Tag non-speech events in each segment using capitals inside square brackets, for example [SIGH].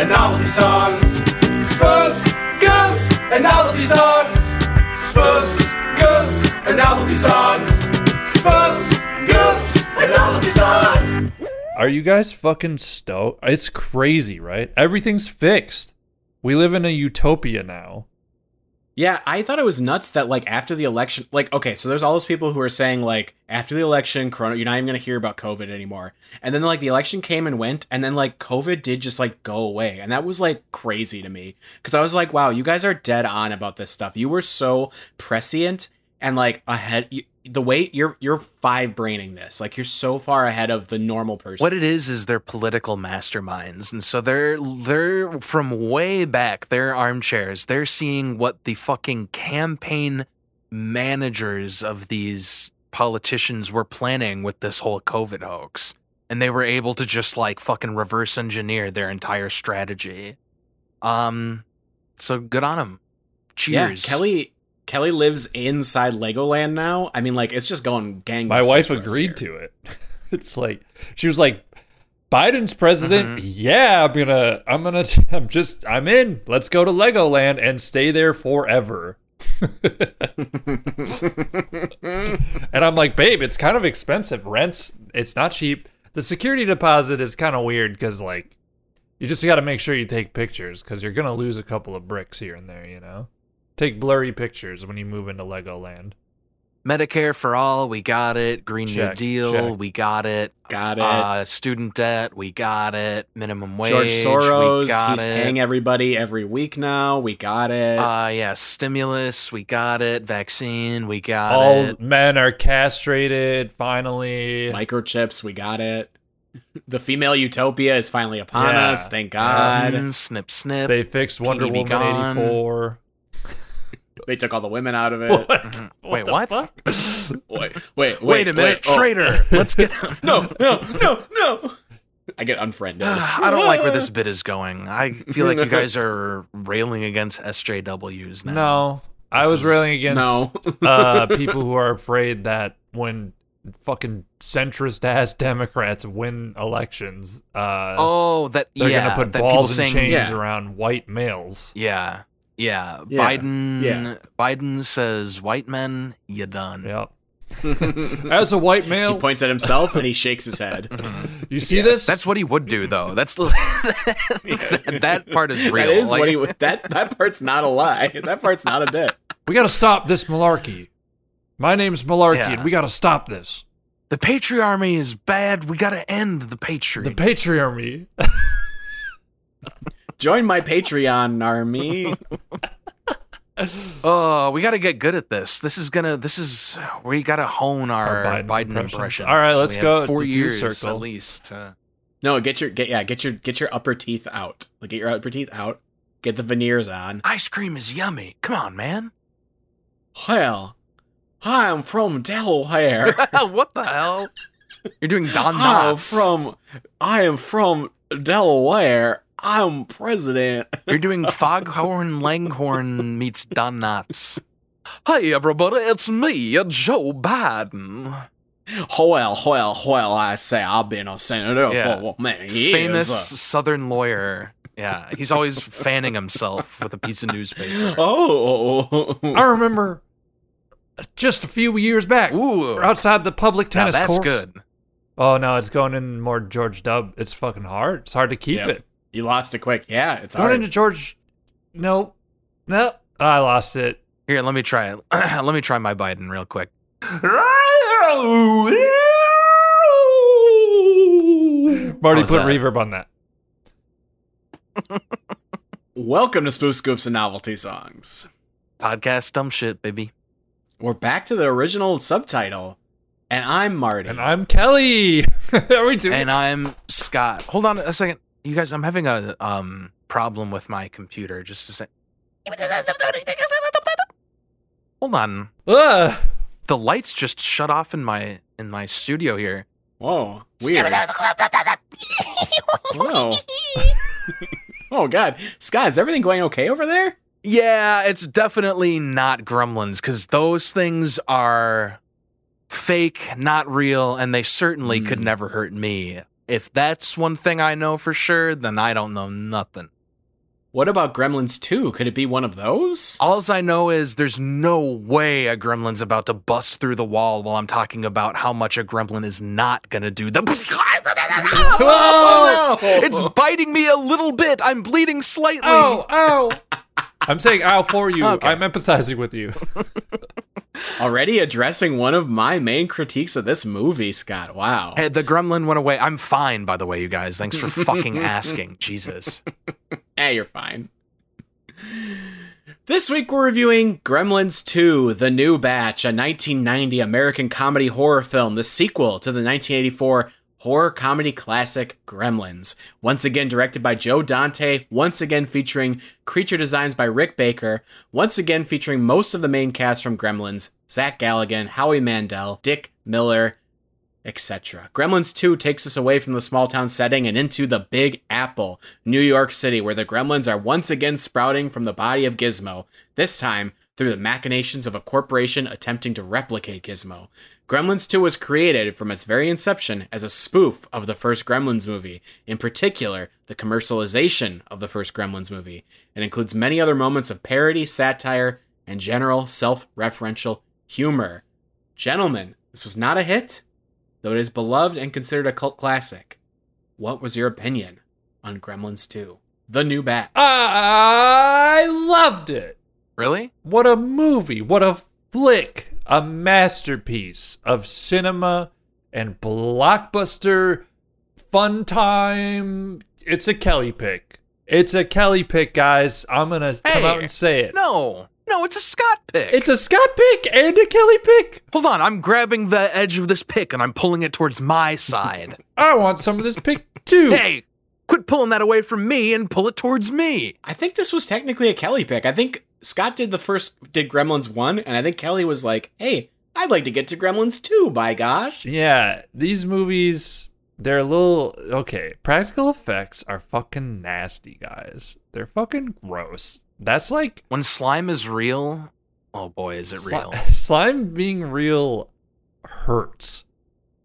and novelty songs. Spooks, goofs, and novelty songs. Spooks, goofs, and novelty songs. Spooks, goofs, and novelty songs. Are you guys fucking stoked? It's crazy, right? Everything's fixed. We live in a utopia now. Yeah, I thought it was nuts that like after the election, like okay, so there's all those people who are saying like after the election, Corona, you're not even gonna hear about COVID anymore, and then like the election came and went, and then like COVID did just like go away, and that was like crazy to me because I was like, wow, you guys are dead on about this stuff. You were so prescient and like ahead. You, the way you're you're five braining this, like you're so far ahead of the normal person. What it is is they're political masterminds, and so they're they're from way back. They're armchairs. They're seeing what the fucking campaign managers of these politicians were planning with this whole COVID hoax, and they were able to just like fucking reverse engineer their entire strategy. Um, so good on them. Cheers, Yeah, Kelly Kelly lives inside Legoland now. I mean, like it's just going gang. My wife agreed to it. [LAUGHS] It's like she was like, Biden's president. Mhm. Yeah, I'm gonna, I'm gonna, [LAUGHS] I'm just, I'm in. Let's go to Legoland and stay there forever. [LAUGHS] and I'm like, babe, it's kind of expensive. Rents, it's not cheap. The security deposit is kind of weird because like, you just got to make sure you take pictures because you're gonna lose a couple of bricks here and there. You know, take blurry pictures when you move into Legoland. Medicare for all, we got it. Green Check, New Deal, check. we got it. Got it. Uh, student debt, we got it. Minimum wage, George Soros, we got he's it. paying everybody every week now. We got it. Uh, yeah, stimulus, we got it. Vaccine, we got All it. All men are castrated. Finally, Microchips, we got it. The female utopia is finally upon Yeah. us. Thank God. Um, snip, snip. they fixed Wonder Woman eighty four. They took all the women out of it. Mhm. Wait, the what? fuck? [LAUGHS] Wait, wait, Wait a minute, oh. traitor. Let's get. [LAUGHS] No, no, no, no. I get unfriended. [SIGHS] I don't like where this bit is going. I feel like you [LAUGHS] guys are railing against SJWs now. No, I was is- railing against No. uh, people who are afraid that when fucking centrist ass Democrats win elections, uh, Oh, that they're yeah. gonna put balls and saying, chains Yeah. around white males. Yeah, yeah. Yeah, Biden. yeah. Biden says, "White men, you done." Yep. [LAUGHS] As a white male, he points at himself and he shakes his head. [LAUGHS] you [LAUGHS] see this? That's what he would do, though. That's the, that part is real. That is Like, what he would. That that part's not a lie. That part's not a bit. we got to stop this malarkey. My name's Malarkey, Yeah. and we got to stop this. the patriarchy is bad. We got to end the patriarchy. The patriarchy. Join my Patreon army. [LAUGHS] Oh, we got to get good at this. This is gonna. This is we got to hone our, Our Biden, Biden impression. impressions. All right, let's go Four years circle. at least. Uh, No, get your get yeah, get your get your upper teeth out. Like get your upper teeth out. Get the veneers on. ice cream is yummy. Come on, man. Well, I'm from Delaware. [LAUGHS] what the hell? You're doing Don I'm from I am from Delaware. I'm president. You're doing Foghorn Leghorn meets Don Knotts. Hey, everybody, it's me, Joe Biden. Well, well, well, I say I've been a senator Yeah. for many years. Famous Southern lawyer. Yeah, he's always fanning himself with a piece of newspaper. [LAUGHS] Oh, I remember just a few years back, Ooh, we're outside the public now tennis that's courts. good. Oh no, it's going in more George Dub. It's fucking hard. It's hard to keep Yep. it. You lost it quick. Yeah, it's Going hard. into George. No, no, I lost it. Here, let me try it. [CLEARS THROAT] let me try my Biden real quick. Marty put that? reverb on that. [LAUGHS] Welcome to Spoof Scoops and Novelty Songs. Podcast dumb shit, baby. We're back to the original subtitle, and I'm Marty. And I'm Kelly. [LAUGHS] Are we doing? And I'm Scott. Hold on a second. You guys, I'm having a um problem with my computer. Just a sec. Hold on. Ugh. The lights just shut off in my in my studio here. Whoa, weird. [LAUGHS] Whoa. [LAUGHS] oh God, Scott, is everything going okay over there? Yeah, it's definitely not gremlins because those things are fake, not real, and they certainly could Hmm. never hurt me. If that's one thing I know for sure, then I don't know nothing. What about Gremlins 2? Could it be one of those? All I know is there's no way a gremlin's about to bust through the wall while I'm talking about how much a gremlin is not gonna do. The [LAUGHS] Whoa! Oh! it's biting me a little bit. I'm bleeding slightly. Oh, ow. Oh. [LAUGHS] I'm saying ow for you. Okay. I'm empathizing with you. [LAUGHS] Already addressing one of my main critiques of this movie, Scott. Wow. Hey, the gremlin went away. I'm fine, by the way, you guys. Thanks for fucking [LAUGHS] asking. Jesus. [LAUGHS] Hey, you're fine. This week we're reviewing Gremlins 2, The New Batch, a 1990 American comedy horror film, the sequel to the 1984 horror comedy classic Gremlins. Once again directed by Joe Dante, once again featuring creature designs by Rick Baker, once again featuring most of the main cast from Gremlins, Zach Galligan, Howie Mandel, Dick Miller, etc. Gremlins 2 takes us away from the small town setting and into the Big Apple, New York City, where the gremlins are once again sprouting from the body of Gizmo, this time through the machinations of a corporation attempting to replicate Gizmo. Gremlins 2 was created from its very inception as a spoof of the first Gremlins movie, in particular, the commercialization of the first Gremlins movie, and includes many other moments of parody, satire, and general self referential humor. Gentlemen, this was not a hit, though it is beloved and considered a cult classic. What was your opinion on Gremlins 2? The new bat. I loved it. Really? What a movie. What a flick. A masterpiece of cinema and blockbuster fun time. It's a Kelly pick. It's a Kelly pick, guys. I'm going to come out and say it. No. No, it's a Scott pick. It's a Scott pick and a Kelly pick. Hold on, I'm grabbing the edge of this pick and I'm pulling it towards my side. [LAUGHS] I want some of this pick too. hey, quit pulling that away from me and pull it towards me. I think this was technically a Kelly pick. I think Scott did the first, did Gremlins 1, and I think Kelly was like, hey, I'd like to get to Gremlins 2, by gosh. Yeah, these movies, they're a little okay. Practical effects are fucking nasty, guys. They're fucking gross. That's like When slime is real, oh boy, is it sli- real. [LAUGHS] slime being real hurts.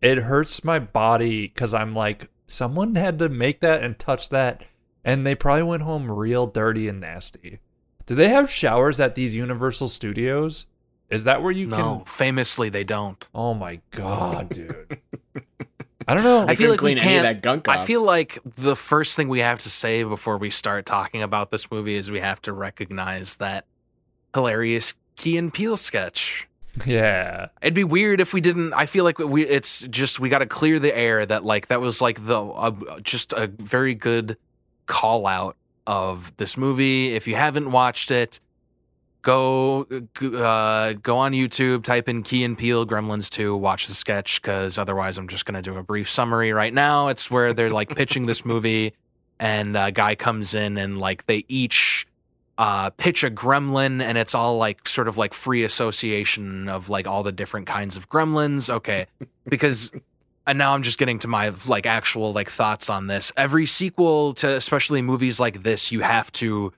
It hurts my body because I'm like, someone had to make that and touch that, and they probably went home real dirty and nasty. Do they have showers at these Universal Studios? Is that where you No, can? famously they don't. Oh my god, [LAUGHS] dude. I don't know. I feel couldn't like we clean any of can't. that gunk I feel like the first thing we have to say before we start talking about this movie is we have to recognize that hilarious Key and Peele sketch. yeah. It'd be weird if we didn't. I feel like we. It's just we got to clear the air that like that was like the uh, just a very good call out of this movie. If you haven't watched it, go uh, go on YouTube, type in Key and Peele Gremlins 2, watch the sketch because otherwise I'm just gonna do a brief summary right now. It's where they're like pitching this movie, and a guy comes in and like they each uh, pitch a gremlin, and it's all like sort of like free association of like all the different kinds of gremlins. Okay, because. And now I'm just getting to my like actual like thoughts on this. Every sequel to especially movies like this, you have to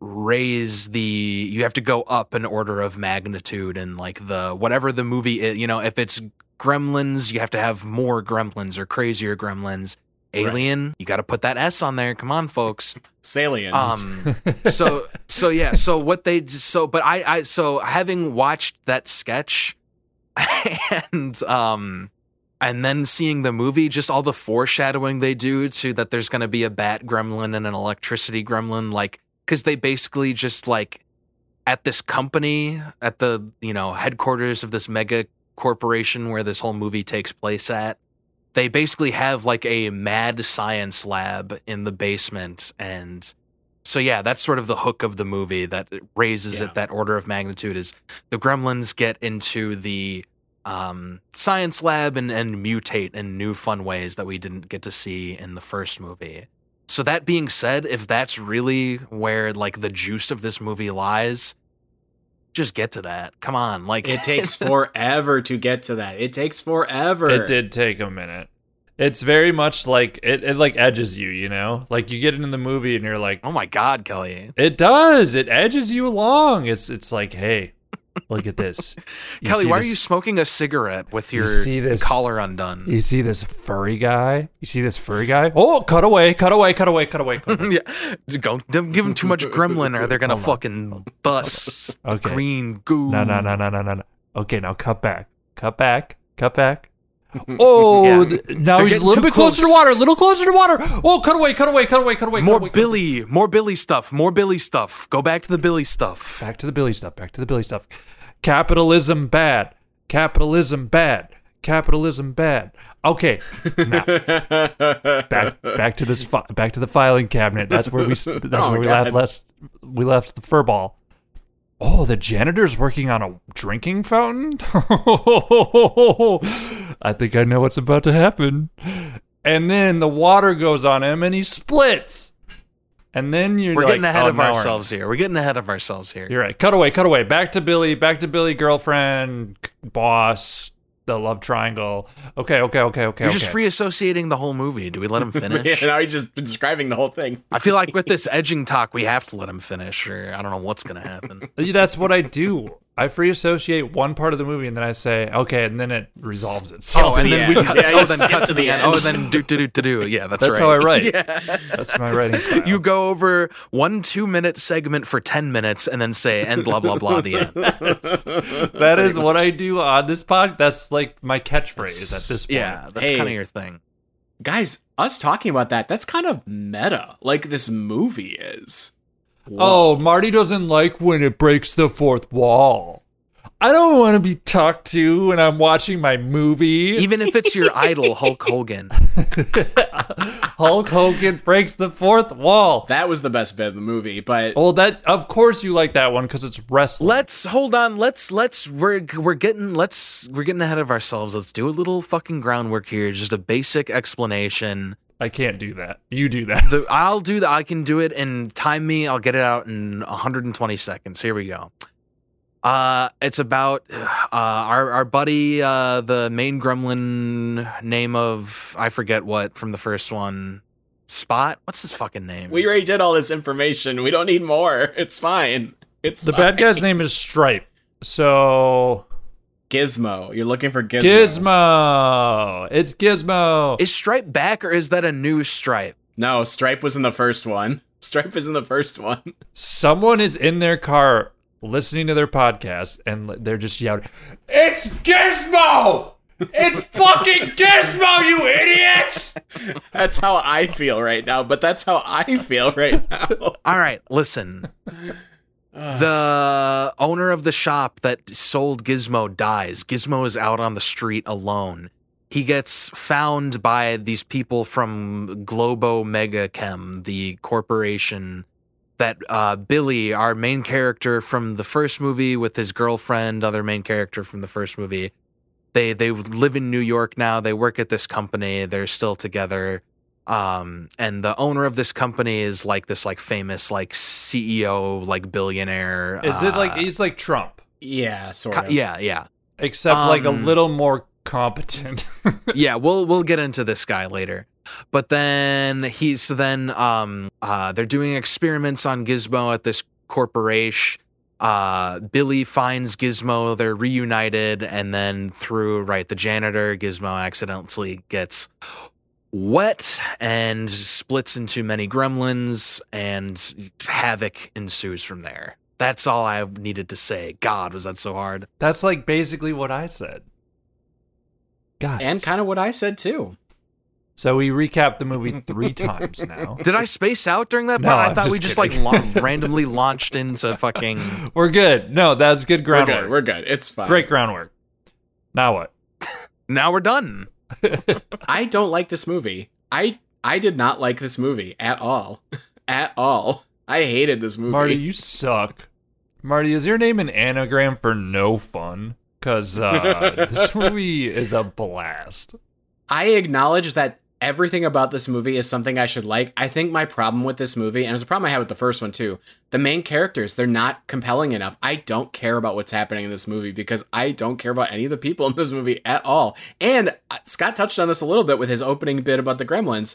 raise the you have to go up an order of magnitude and like the whatever the movie is, you know, if it's gremlins, you have to have more gremlins or crazier gremlins. Alien, you got to put that S on there. Come on, folks. Salient. Um, [LAUGHS] so so yeah, so what they so but I I so having watched that sketch [LAUGHS] and um and then seeing the movie, just all the foreshadowing they do to that there's going to be a bat gremlin and an electricity gremlin, like because they basically just like at this company at the you know headquarters of this mega corporation where this whole movie takes place at they basically have like a mad science lab in the basement and so yeah that's sort of the hook of the movie that raises Yeah. it that order of magnitude is the gremlins get into the um, science lab and, and mutate in new fun ways that we didn't get to see in the first movie so that being said if that's really where like the juice of this movie lies just get to that come on like it takes [LAUGHS] forever to get to that. It takes forever. It did take a minute. It's very much like it, it like edges you, you know? Like you get into the movie and you're like, oh my god kelly it does. It edges you along. It's it's like, hey, Look at this. [LAUGHS] You Kelly, why are you smoking a cigarette with your see this- collar undone? You see this furry guy? You see this furry guy? Oh, cut away, cut away, cut away, cut away. Cut away. [LAUGHS] yeah, don't, don't give them too much gremlin, or they're gonna fucking bust Okay. green goo. No, no, no, no, no, no. Okay, now cut back, cut back, cut back. [LAUGHS] Oh, [LAUGHS] Yeah. now They're he's a little bit closer to water, a little closer to water. Oh, cut away, cut away, cut away, cut away. More cut away, cut away. Billy, more Billy stuff, more Billy stuff. Go back to the Billy stuff. Back to the Billy stuff. Back to the Billy stuff. Capitalism bad. Capitalism bad. Capitalism bad. Okay, now [LAUGHS] back back to this fi- back to the filing cabinet. That's where we that's Oh, where we God. left left we left the fur ball. Oh, the janitor's working on a drinking fountain. [LAUGHS] I think I know what's about to happen. And then the water goes on him, and he splits. And then you're We're like, getting ahead oh, of ourselves here. We're getting ahead of ourselves here. You're right. Cut away, cut away. Back to Billy, back to Billy, girlfriend, boss, the love triangle. Okay, okay, okay, okay. You're okay. just free associating the whole movie. Do we let him [LAUGHS] finish? yeah, now he's just describing the whole thing. I feel like with this edging talk, we have to let him finish, or I don't know what's gonna happen. [LAUGHS] That's what I do. I free associate one part of the movie and then I say, okay, and then it resolves itself. Oh, and the then we end. [LAUGHS] cut, [LAUGHS] Yeah, oh, you then skip cut to to the the end. end. Oh, then do do do do do. Yeah, that's, That's right. That's how I write. [LAUGHS] Yeah. That's my writing style. You go over one two minute segment for ten minutes and then say and blah blah blah the end. that is what I do on this pod. That's like my catchphrase at this point. Yeah, that's Hey. kind of your thing. Guys, us talking about that, that's kind of meta, like this movie is. Oh, Marty doesn't like when it breaks the fourth wall. I don't want to be talked to when I'm watching my movie. Even if it's your idol Hulk Hogan. [LAUGHS] Hulk Hogan breaks the fourth wall. That was the best bit of the movie, but Oh, that of course you like that one because it's wrestling. Let's hold on. Let's let's we're we're getting let's we're getting ahead of ourselves. Let's do a little fucking groundwork here. Just a basic explanation. I can't do that. You do that. The I'll do that. I can do it and time me. I'll get it out in 120 seconds. Here we go. Uh, it's about uh, our our buddy, uh, the main gremlin name of I forget what from the first one. Spot. What's his fucking name? we already did all this information. We don't need more. It's fine. It's The fine. bad guy's name is Stripe. So Gizmo. You're looking for Gizmo. Gizmo. It's Gizmo. is Stripe back or is that a new Stripe? No, Stripe was in the first one. [LAUGHS] Stripe is in the first one. [LAUGHS] Someone is in their car listening to their podcast and they're just yelling, "It's Gizmo! It's [LAUGHS] fucking Gizmo, you idiots!" That's how I feel right now, but that's how I feel right now. All right, listen. The owner of the shop that sold Gizmo dies. Gizmo is out on the street alone. He gets found by these people from Globo Mega Chem, the corporation that uh, Billy, our main character from the first movie, with his girlfriend, other main character from the first movie, they they live in New York now. They work at this company. They're still together um and the owner of this company is like this like famous like ceo like billionaire Is it like uh, he's like Trump, Yeah, sort of. yeah yeah except like a Um, little more competent? [LAUGHS] yeah we'll we'll get into this guy later but then he's so then um uh they're doing experiments on gizmo at this corporation uh billy finds gizmo they're reunited and then through right the janitor gizmo accidentally gets wet and splits into many gremlins and havoc ensues from there that's all i needed to say god was that so hard That's like basically what I said. God. And kind of what I said too. so we recapped the movie three times now. [LAUGHS] Did I space out during that No, part? I I'm thought just we just kidding. like la- [LAUGHS] randomly launched into fucking. [LAUGHS] We're good. No, that's good We're groundwork. good. We're good. It's fine. Great groundwork. Now what? Now we're done. I don't like this movie. I I did not like this movie at all. [LAUGHS] at all. I hated this movie. Marty, you suck. Marty, is your name an anagram for no fun? Because uh, this [LAUGHS] movie is a blast. I acknowledge that everything about this movie is something I should like. I think my problem with this movie, and it's a problem I had with the first one too, the main characters, they're not compelling enough. I don't care about what's happening in this movie because I don't care about any of the people in this movie at all. And uh, Scott touched on this a little bit with his opening bit about the gremlins.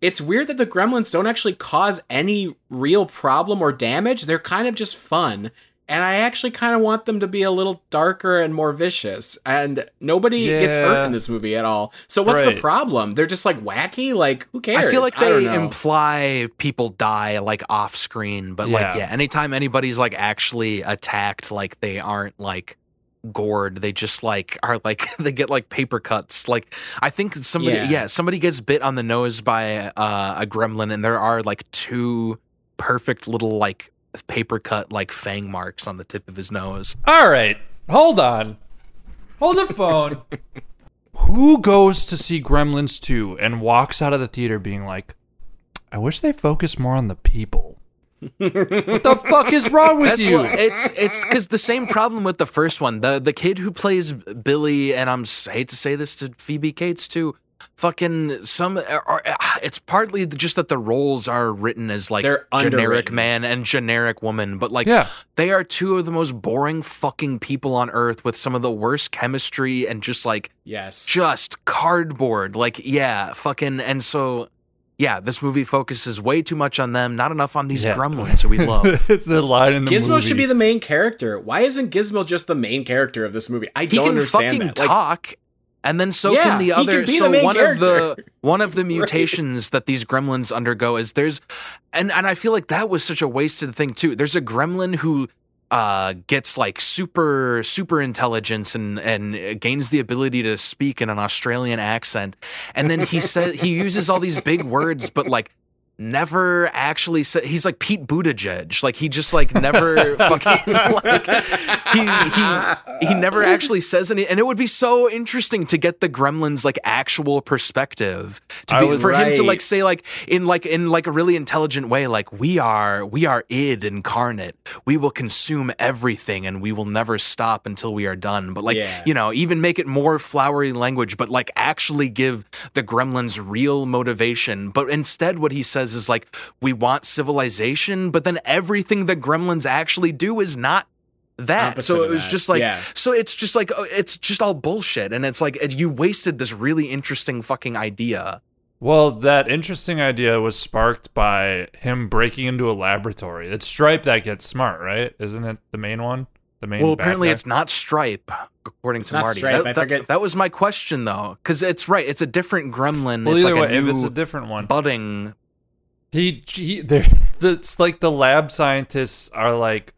It's weird that the gremlins don't actually cause any real problem or damage. They're kind of just fun. And I actually kind of want them to be a little darker and more vicious. And nobody gets hurt in this movie at all. So what's the problem? They're just like wacky. Like who cares? I feel like they imply people die like off screen, but like Yeah. yeah, anytime anybody's like actually attacked, like they aren't like gored. They just like are like [LAUGHS] they get like paper cuts. Like I think somebody Yeah. yeah, somebody gets bit on the nose by uh, a gremlin, and there are like two perfect little like paper cut like fang marks on the tip of his nose. All right, hold on. Hold the phone. [LAUGHS] Who goes to see Gremlins 2 and walks out of the theater being like, I wish they focused more on the people? what the fuck is wrong with That's you? what, it's it's because the same problem with the first one. The the kid who plays Billy, and I'm s- hate to say this to Phoebe Cates too. Fucking some, or, or, ah, it's partly just that the roles are written as like They're generic man and generic woman, but like Yeah. they are two of the most boring fucking people on earth with some of the worst chemistry and just like Yes. just cardboard. Like, yeah, fucking. And so, yeah, this movie focuses way too much on them, not enough on these Yeah. gremlins who we [LAUGHS] love. it's a line in the Gizmo movie. should be the main character. Why isn't Gizmo just the main character of this movie? I he don't can understand fucking that. Like, talk. And then so Yeah, can the other. can so the one of the [LAUGHS] one of the mutations that these gremlins undergo is there's, and and I feel like that was such a wasted thing too. There's a gremlin who uh gets like super super intelligence and and gains the ability to speak in an Australian accent and then he says he uses all these big words but like never actually said he's like Pete Buttigieg. Like he just like never [LAUGHS] fucking like he he he never actually says any and it would be so interesting to get the gremlins like actual perspective to be for him to like say like in like in like a really intelligent way like we are we are id incarnate. We will consume everything and we will never stop until we are done. But like Yeah. you know even make it more flowery language but like actually give the gremlins real motivation. But instead what he says is like we want civilization but then everything the gremlins actually do is not that Opposite so it was that. just like Yeah. so it's just like oh, it's just all bullshit and it's like you wasted this really interesting fucking idea Well, that interesting idea was sparked by him breaking into a laboratory. It's Stripe that gets smart, right? Isn't it the main one? The main. Well, apparently guy? it's not Stripe, according It's to not Marty. Stripe, That, I that- forget- that was my question though, because it's right. It's a different gremlin. Well, it's either like way, a new if it's a different one, budding. He he. There, [LAUGHS] it's like the lab scientists are like,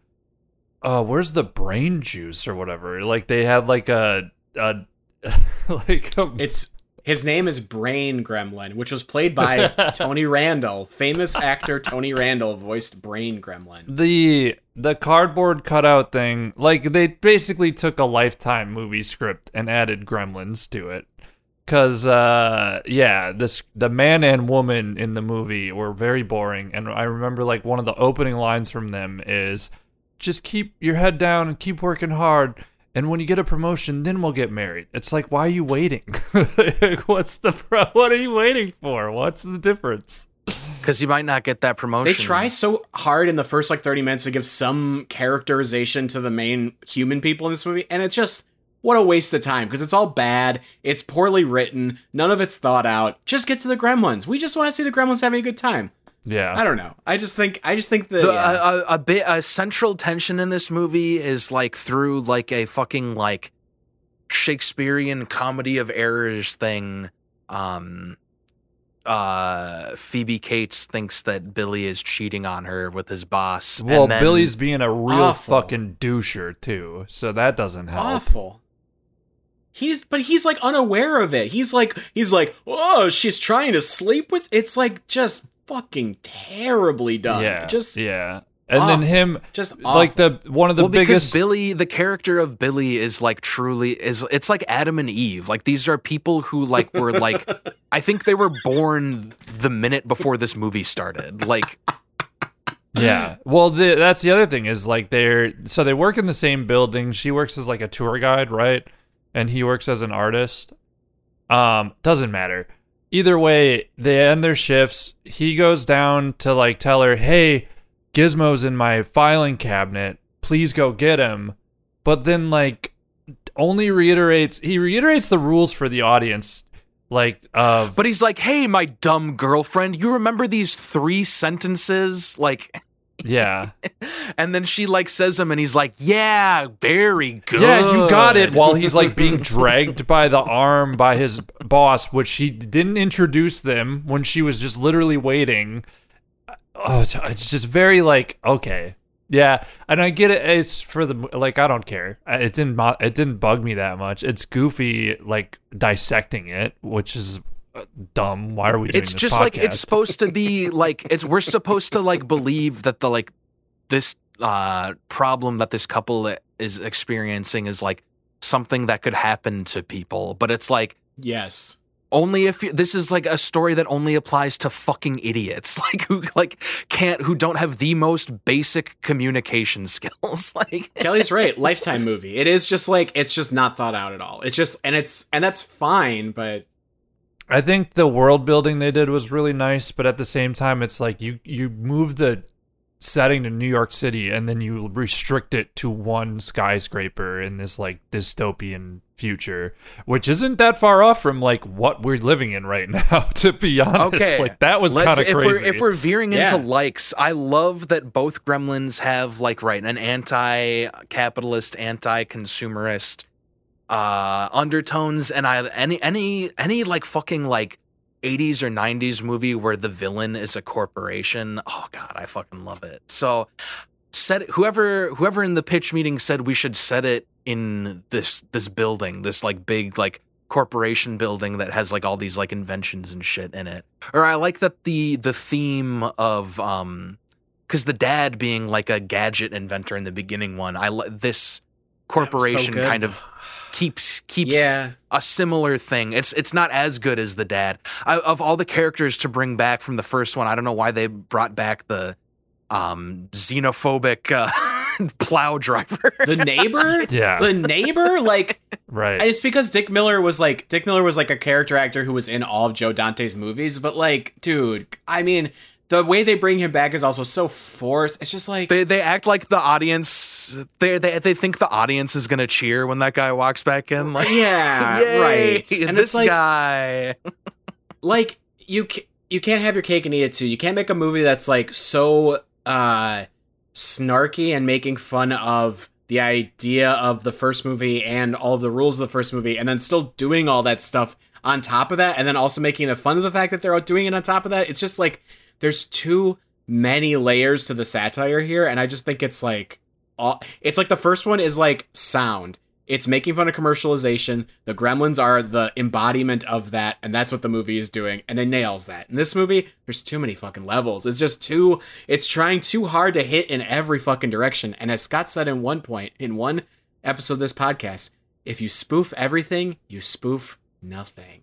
"Oh, where's the brain juice or whatever?" Like they had like a a [LAUGHS] like a It's his name is Brain Gremlin, which was played by [LAUGHS] Tony Randall, famous actor Tony Randall voiced Brain Gremlin. the the cardboard cutout thing like they basically took a lifetime movie script and added gremlins to it cuz uh yeah this the man and woman in the movie were very boring and i remember like one of the opening lines from them is just keep your head down and keep working hard and when you get a promotion then we'll get married. It's like why are you waiting? [LAUGHS] What's the pro- what are you waiting for? What's the difference? Because you might not get that promotion. They try so hard in the first like 30 minutes to give some characterization to the main human people in this movie, and it's just what a waste of time because it's all bad, it's poorly written, none of it's thought out. Just get to the gremlins. We just want to see the gremlins having a good time. yeah I don't know. I just think I just think that The, yeah. a, a, a bit a central tension in this movie is like through like a fucking like Shakespearean comedy of errors thing. Um, uh, Phoebe Cates thinks that Billy is cheating on her with his boss. Well, and then, Billy's being a real Awful. fucking doucher too, so that doesn't help. awful. He's but he's like unaware of it. He's like he's like, "Oh, she's trying to sleep with." It's like just fucking terribly done. Yeah, Just yeah, and then him, just like the one of the well, because biggest. Billy, the character of Billy, is like truly is. It's like Adam and Eve. Like these are people who like were like, [LAUGHS] I think they were born the minute before this movie started. Like, yeah, well, the, that's the other thing is like they're so they work in the same building. She works as like a tour guide, right? And he works as an artist. Um, doesn't matter. Either way, they end their shifts. He goes down to like tell her, "Hey, Gizmo's in my filing cabinet. Please go get him." But then like only reiterates he reiterates the rules for the audience like of but he's like, "Hey, my dumb girlfriend, you remember these three sentences?" Like, Yeah. [LAUGHS] and then she like says him and he's like, "Yeah, very good." Yeah, you got it. While he's like being [LAUGHS] dragged by the arm by his boss, which he didn't introduce them when she was just literally waiting. Oh, it's- just very like okay, yeah, and I get it. It's for the like I don't care. It didn't it didn't bug me that much. It's goofy like dissecting it, which is uh, dumb. Why are we? Doing it's this just like it's supposed to be like it's we're supposed to like believe that the like this uh problem that this couple is experiencing is like something that could happen to people but it's like Yes. only if you, this is like a story that only applies to fucking idiots [LAUGHS] like who like can't who don't have the most basic communication [LAUGHS] skills like Kelly's right. Lifetime movie. It is just like it's just not thought out at all. It's just and it's and that's fine, but I think the world building they did was really nice, but at the same time, it's like you you move the setting to New York City and then you restrict it to one skyscraper in this like dystopian future, which isn't that far off from like what we're living in right [LAUGHS] now. To be honest, Okay, like that was kind of if crazy. We're, if we're veering Yeah. into likes, I love that both Gremlins have like right an anti-capitalist, anti-consumerist uh, undertones, and I any any any like fucking like. 80s or 90s movie where the villain is a corporation. Oh god, I fucking love it. So set whoever whoever in the pitch meeting said we should set it in this this building, this like big like corporation building that has like all these like inventions and shit in it. Or I like that the the theme of um cuz the dad being like a gadget inventor in the beginning one. I li- this corporation good. kind of keeps keeps yeah. a similar thing. It's it's not as good as the dad. I, of all the characters to bring back from the first one, I don't know why they brought back the um xenophobic uh, [LAUGHS] plow driver. The [LAUGHS] neighbor? Yeah. The neighbor? Like right. It's because Dick Miller was like Dick Miller was like a character actor who was in all of Joe Dante's movies, but like, dude, I mean, the way they bring him back is also so forced. It's just like They they act like the audience. They they they think the audience is gonna cheer when that guy walks back in. Like, yeah, [LAUGHS] Yay, right. And this like, guy. [LAUGHS] like you you can't have your cake and eat it too. You can't make a movie that's like so uh snarky and making fun of the idea of the first movie and all of the rules of the first movie and then still doing all that stuff on top of that and then also making the fun of the fact that they're out doing it on top of that. It's just like there's too many layers to the satire here and I just think it's like it's like the first one is like sound it's making fun of commercialization. The gremlins are the embodiment of that, and that's what the movie is doing, and it nails that. In this movie, there's too many fucking levels. It's just too it's trying too hard to hit in every fucking direction. And as Scott said in one point, in one episode of this podcast, if you spoof everything, you spoof nothing.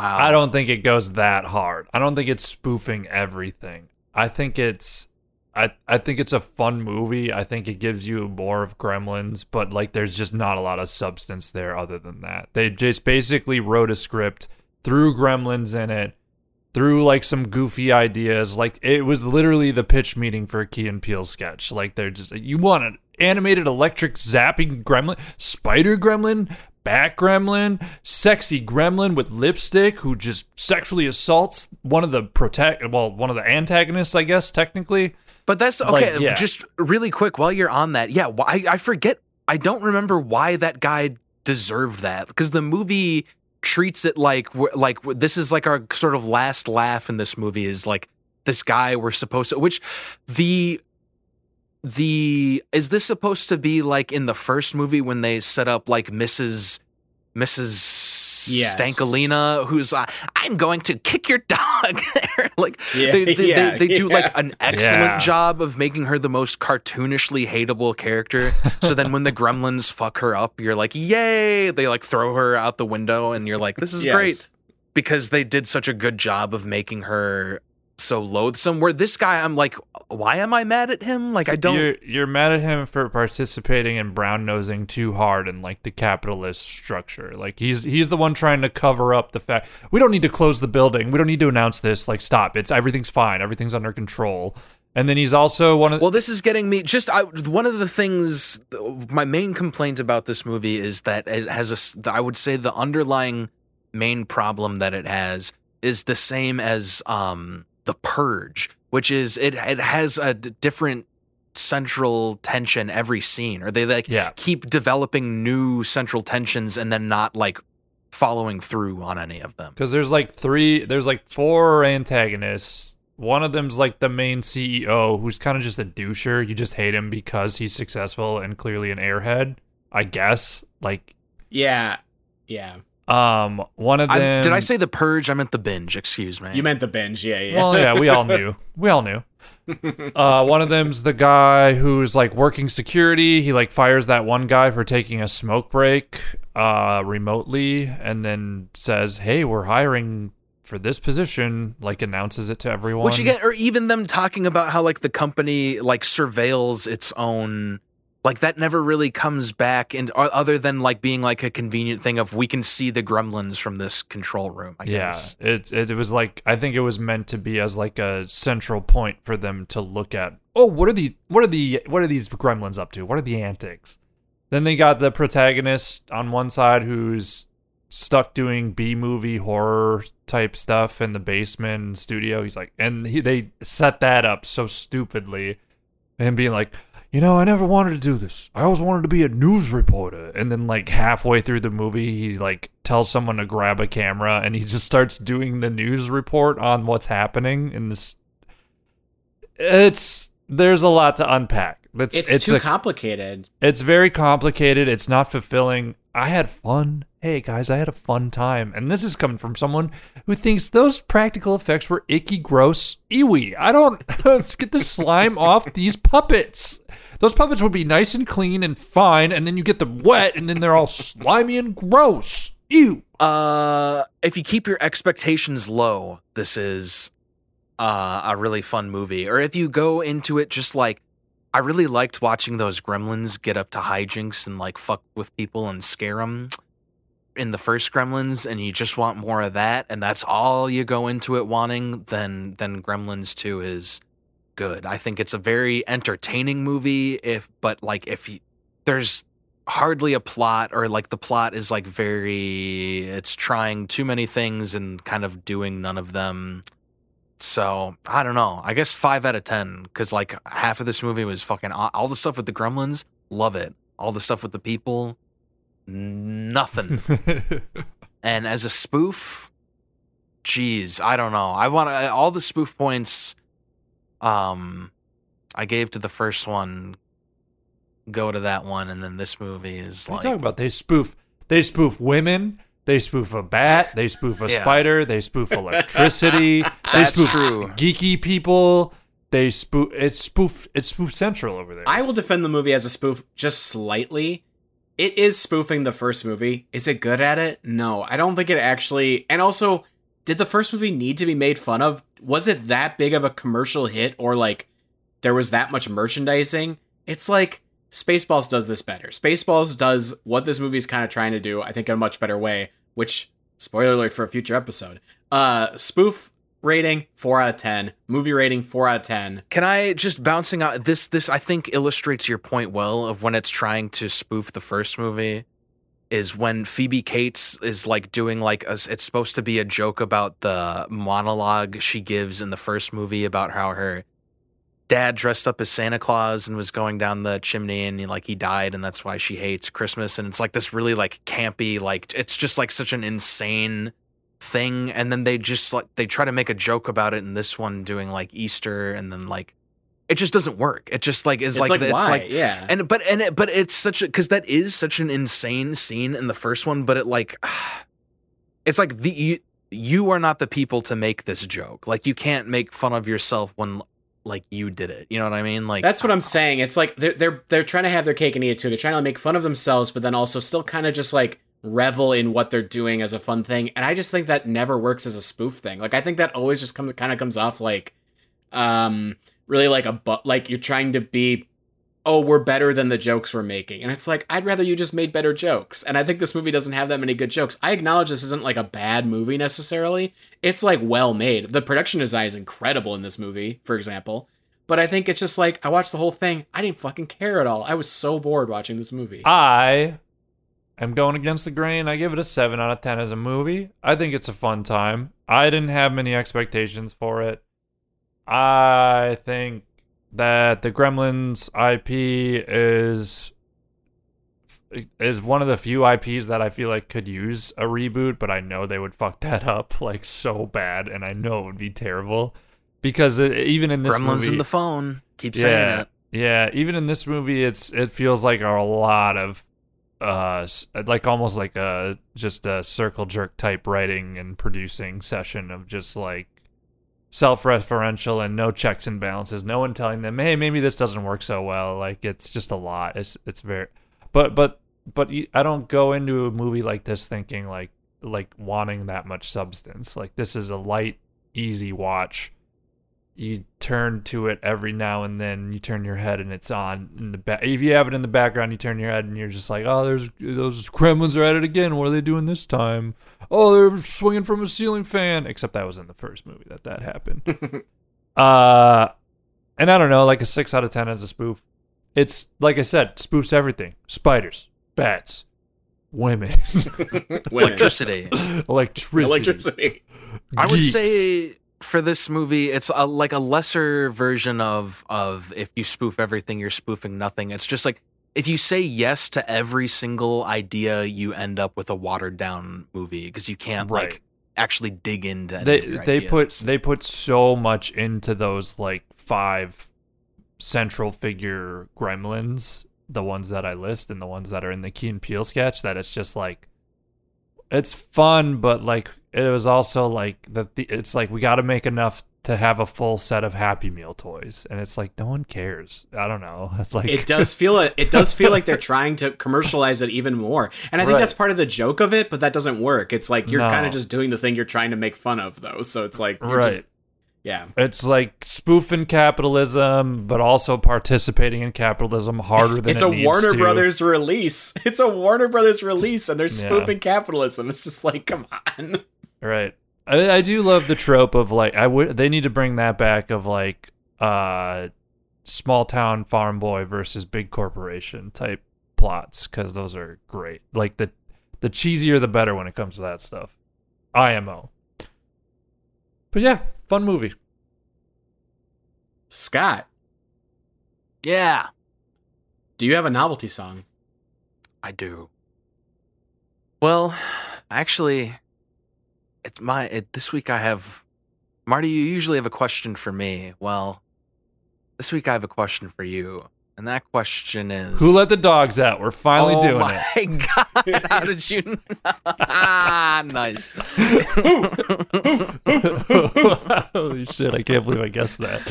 Wow. I don't think it goes that hard. I don't think it's spoofing everything. I think it's I I think it's a fun movie. I think it gives you more of Gremlins, but like there's just not a lot of substance there other than that. They just basically wrote a script, threw Gremlins in it, threw like some goofy ideas. Like it was literally the pitch meeting for a Key and Peele sketch. Like they're just you want an animated electric zapping gremlin, spider gremlin, bat gremlin, sexy gremlin with lipstick who just sexually assaults one of the protect well, one of the antagonists, I guess, technically. But that's Like, okay. yeah. Just really quick while you're on that, yeah. I I forget. I don't remember why that guy deserved that because the movie treats it like like this is like our sort of last laugh in this movie is like this guy we're supposed to which the the is this supposed to be like in the first movie when they set up like Mrs. Mrs. Yes. Stankolina, who's uh, I'm going to kick your dog. [LAUGHS] like Yeah, they, they, yeah, they, they do like an excellent Yeah. job of making her the most cartoonishly hateable character. so then when the [LAUGHS] gremlins fuck her up, you're like, yay! They like throw her out the window, and you're like, this is Yes. great because they did such a good job of making her so loathsome. Where this guy, I'm like, why am I mad at him? Like I don't. You're you're mad at him for participating in brown nosing too hard in like the capitalist structure. Like he's he's the one trying to cover up the fact we don't need to close the building. We don't need to announce this. Like stop. It's everything's fine. Everything's under control. And then he's also one of Well, this is getting me just I, one of the things. My main complaint about this movie is that it has a. I would say the underlying main problem that it has is the same as um the Purge. which is it it has a d- different central tension every scene or they like Yeah. keep developing new central tensions and then not like following through on any of them. Because there's like three, there's like four antagonists. One of them's like the main CEO, who's kind of just a doucher. You just hate him because he's successful and clearly an airhead, I guess. Like, Yeah, yeah. Um, one of I, them. did I say the purge? I meant the binge, excuse me. You meant the binge, yeah, yeah. Well, yeah, we all knew. [LAUGHS] We all knew. Uh, one of them's the guy who's like working security. He like fires that one guy for taking a smoke break uh, remotely, and then says, "Hey, we're hiring for this position." Like announces it to everyone. Which you get, or even them talking about how like the company like surveils its own, like that never really comes back, and uh, other than like being like a convenient thing of we can see the gremlins from this control room. I yeah, guess. it, it it was like I think it was meant to be as like a central point for them to look at. Oh, what are the what are the what are these gremlins up to? What are the antics? Then they got the protagonist on one side who's stuck doing B movie horror type stuff in the basement studio. He's like, and he, they set that up so stupidly, and being like, you know, I never wanted to do this. I always wanted to be a news reporter. And then like halfway through the movie, he like tells someone to grab a camera, and he just starts doing the news report on what's happening in this. It's there's a lot to unpack. It's it's, it's too a complicated. it's very complicated. It's not fulfilling. I had fun. Hey guys, I had a fun time. And this is coming from someone who thinks those practical effects were icky, gross, ewy. I don't [LAUGHS] let's get the slime off these puppets. Those puppets would be nice and clean and fine, and then you get them wet, and then they're all slimy and gross. Ew. Uh, if you keep your expectations low, this is uh, a really fun movie. Or if you go into it just like, I really liked watching those gremlins get up to hijinks and like fuck with people and scare them in the first Gremlins, and you just want more of that, and that's all you go into it wanting, then then Gremlins Two is good. I think it's a very entertaining movie. If but like if you, there's hardly a plot or like the plot is like very it's trying too many things and kind of doing none of them so i don't know i guess five out of ten because like half of this movie was fucking all the stuff with the gremlins love it all the stuff with the people nothing and as a spoof geez i don't know i want to all the spoof points um i gave to the first one go to that one and then this movie is What like you talking about? They spoof. They spoof women. They spoof a bat. They spoof a Yeah. spider. They spoof electricity. [LAUGHS] they spoof true. geeky people. They spoof. It's spoof. It's spoof central over there. I will defend the movie as a spoof just slightly. It is spoofing the first movie. Is it good at it? No, I don't think it actually. And also, did the first movie need to be made fun of? Was it that big of a commercial hit or like there was that much merchandising? It's like Spaceballs does this better. Spaceballs does what this movie is kind of trying to do, I think, in a much better way, which, spoiler alert for a future episode. Uh, spoof rating, 4 out of 10. Movie rating, 4 out of 10. Can I just bouncing out this this I think illustrates your point well of when it's trying to spoof the first movie is when Phoebe Cates is like doing like a, it's supposed to be a joke about the monologue she gives in the first movie about how her dad dressed up as Santa Claus and was going down the chimney and he, like he died and that's why she hates Christmas and it's like this really like campy like it's just like such an insane thing and then they just like they try to make a joke about it in this one doing like Easter and then like it just doesn't work. It just like is It's like, like, it's like yeah. and but and it, but it's such a because that is such an insane scene in the first one. But it like [SIGHS] it's like the you, you are not the people to make this joke. Like you can't make fun of yourself when like you did it. You know what I mean? Like That's what I'm [SIGHS] saying. It's like they're they're they're trying to have their cake and eat it too. They're trying to make fun of themselves, but then also still kind of just like revel in what they're doing as a fun thing. And I just think that never works as a spoof thing. Like I think that always just comes kind of comes off like um really like a but like you're trying to be oh we're better than the jokes we're making and it's like i'd rather you just made better jokes and i think this movie doesn't have that many good jokes i acknowledge this isn't like a bad movie necessarily it's like well made the production design is incredible in this movie for example but I think it's just like I watched the whole thing. I didn't fucking care at all. I was so bored watching this movie. I am going against the grain. I give it a 7 out of 10 as a movie. I think it's a fun time. I didn't have many expectations for it. I think that the Gremlins IP is is one of the few IPs that I feel like could use a reboot, but I know they would fuck that [LAUGHS] up like so bad, and I know it would be terrible because it, even in this Gremlins movie, in the phone. Keep saying yeah, it. yeah, even in this movie, it's it feels like a lot of uh like almost like a just a circle jerk type writing and producing session of just like self-referential and no checks and balances no one telling them hey maybe this doesn't work so well. Like it's just a lot. It's it's very but but but i don't go into a movie like this thinking like like wanting that much substance. Like this is a light easy watch you turn to it every now and then you turn your head and it's on in the back if you have it in the background you turn your head and you're just like oh there's those gremlins are at it again. What are they doing this time? Oh they're swinging from a ceiling fan. Except that was in the first movie that that happened. [LAUGHS] Uh and i don't know like a six out of ten as a spoof. It's like i said spoofs everything. Spiders bats women. [LAUGHS] [LAUGHS] Women. Electricity. electricity. Electricity. I would say for this movie, it's a, like a lesser version of of if you spoof everything, you're spoofing nothing. It's just like if you say yes to every single idea, you end up with a watered down movie because you can't Right. like actually dig into. They they put they put so much into those like five central figure gremlins the ones that i list and the ones that are in the Key and Peele sketch that it's just like it's fun but like it was also like that the, it's like we got to make enough to have a full set of happy meal toys and it's like no one cares. I don't know. [LAUGHS] Like it does feel it does feel like they're trying to commercialize it even more. And i think Right. that's part of the joke of it but that doesn't work. It's like you're No. kind of just doing the thing you're trying to make fun of though. So it's like you're right. just, yeah it's like spoofing capitalism but also participating in capitalism harder than it's it a warner to. brothers release [LAUGHS] it's a warner brothers release and they're Yeah. spoofing capitalism it's just like come on Right. I, I do love the trope of like I would they need to bring that back of like uh small town farm boy versus big corporation type plots cuz those are great. Like the the cheesier the better when it comes to that stuff. IMO. But yeah, fun movie. scott yeah, do you have a novelty song I do. Well, actually, it's my it, this week. I have Marty. You usually have a question for me. Well, this week I have a question for you, and that question is Who let the dogs out? We're finally doing it. oh doing my it. [LAUGHS] god! How did you? ah, [LAUGHS] nice. [LAUGHS] Holy shit, I can't believe I guessed that.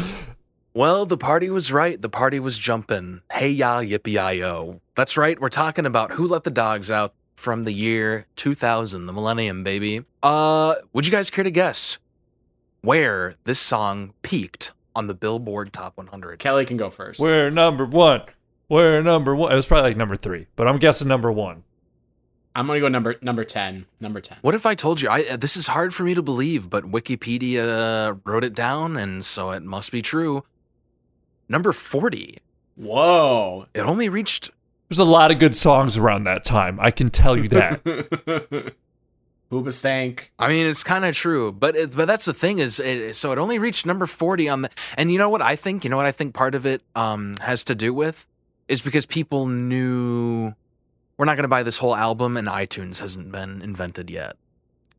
Well, the party was right. The party was jumping. Hey ya, yippee yi yo. That's right. We're talking about Who Let the Dogs Out from the year 2000, the millennium, baby. Uh, would you guys care to guess where this song peaked on the Billboard Top 100? kelly can go first We're number 1. We're number 1. It was probably like number 3, but I'm guessing number 1. i'm gonna go number number 10 number 10 What if I told you? I uh, this is hard for me to believe, but Wikipedia wrote it down, and so it must be true. Number 40. whoa It only reached There's a lot of good songs around that time. I can tell you that. [LAUGHS] Booba stank I mean, it's kind of true, but it, but that's the thing is, it, so it only reached number forty on the. And you know what I think? You know what I think part of it um has to do with is because people knew we're not going to buy this whole album, and iTunes hasn't been invented yet.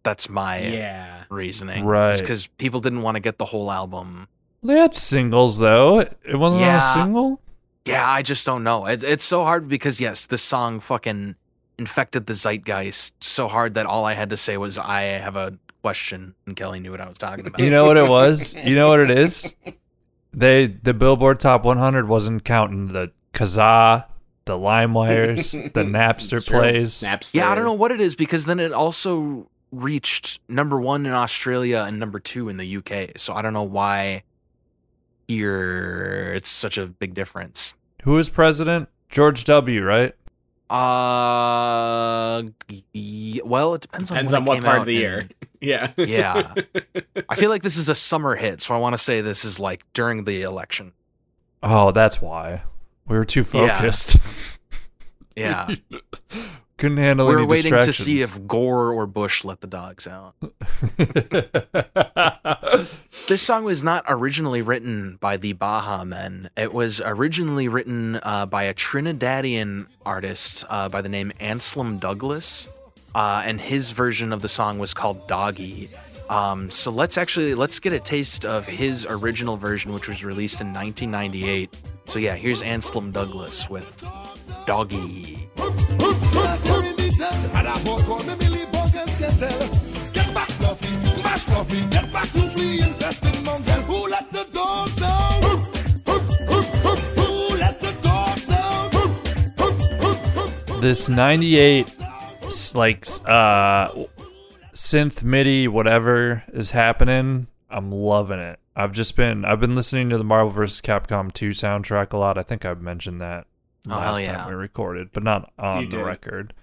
That's my yeah reasoning, Right. Because people didn't want to get the whole album. they had singles though. It wasn't on Yeah. a single. Yeah, I just don't know. It's it's so hard because yes, this song fucking infected the zeitgeist so hard that all I had to say was I have a question, and Kelly knew what I was talking about. You know what it was? [LAUGHS] You know what it is? They the Billboard Top 100 wasn't counting the Kazaa, the LimeWires, the [LAUGHS] Napster plays. Napster. Yeah, I don't know what it is because then it also reached number one in Australia and number two in the UK. So I don't know why here it's such a big difference. Who is president? George W. Right? Uh, y- well, it depends, Depends on, on when what came part of the year. and- [LAUGHS] Yeah. Yeah. [LAUGHS] I feel like this is a summer hit, so I want to say this is like during the election. Oh, that's why. We were too Yeah. focused. [LAUGHS] Yeah, Couldn't handle we were waiting to see if Gore or Bush let the dogs out. [LAUGHS] this song was not originally written by the Baha Men. It was originally written uh, by a Trinidadian artist uh, by the name Anselm Douglas, uh, and his version of the song was called Doggy. Um, so let's actually let's get a taste of his original version, which was released in 1998. So yeah, here's Anselm Douglas with Doggy. This 98 like uh synth midi whatever is happening i'm loving it i've just been i've been listening to the marvel vs capcom 2 soundtrack a lot i think i've mentioned that Oh, last yeah. time we recorded but not on You the did. record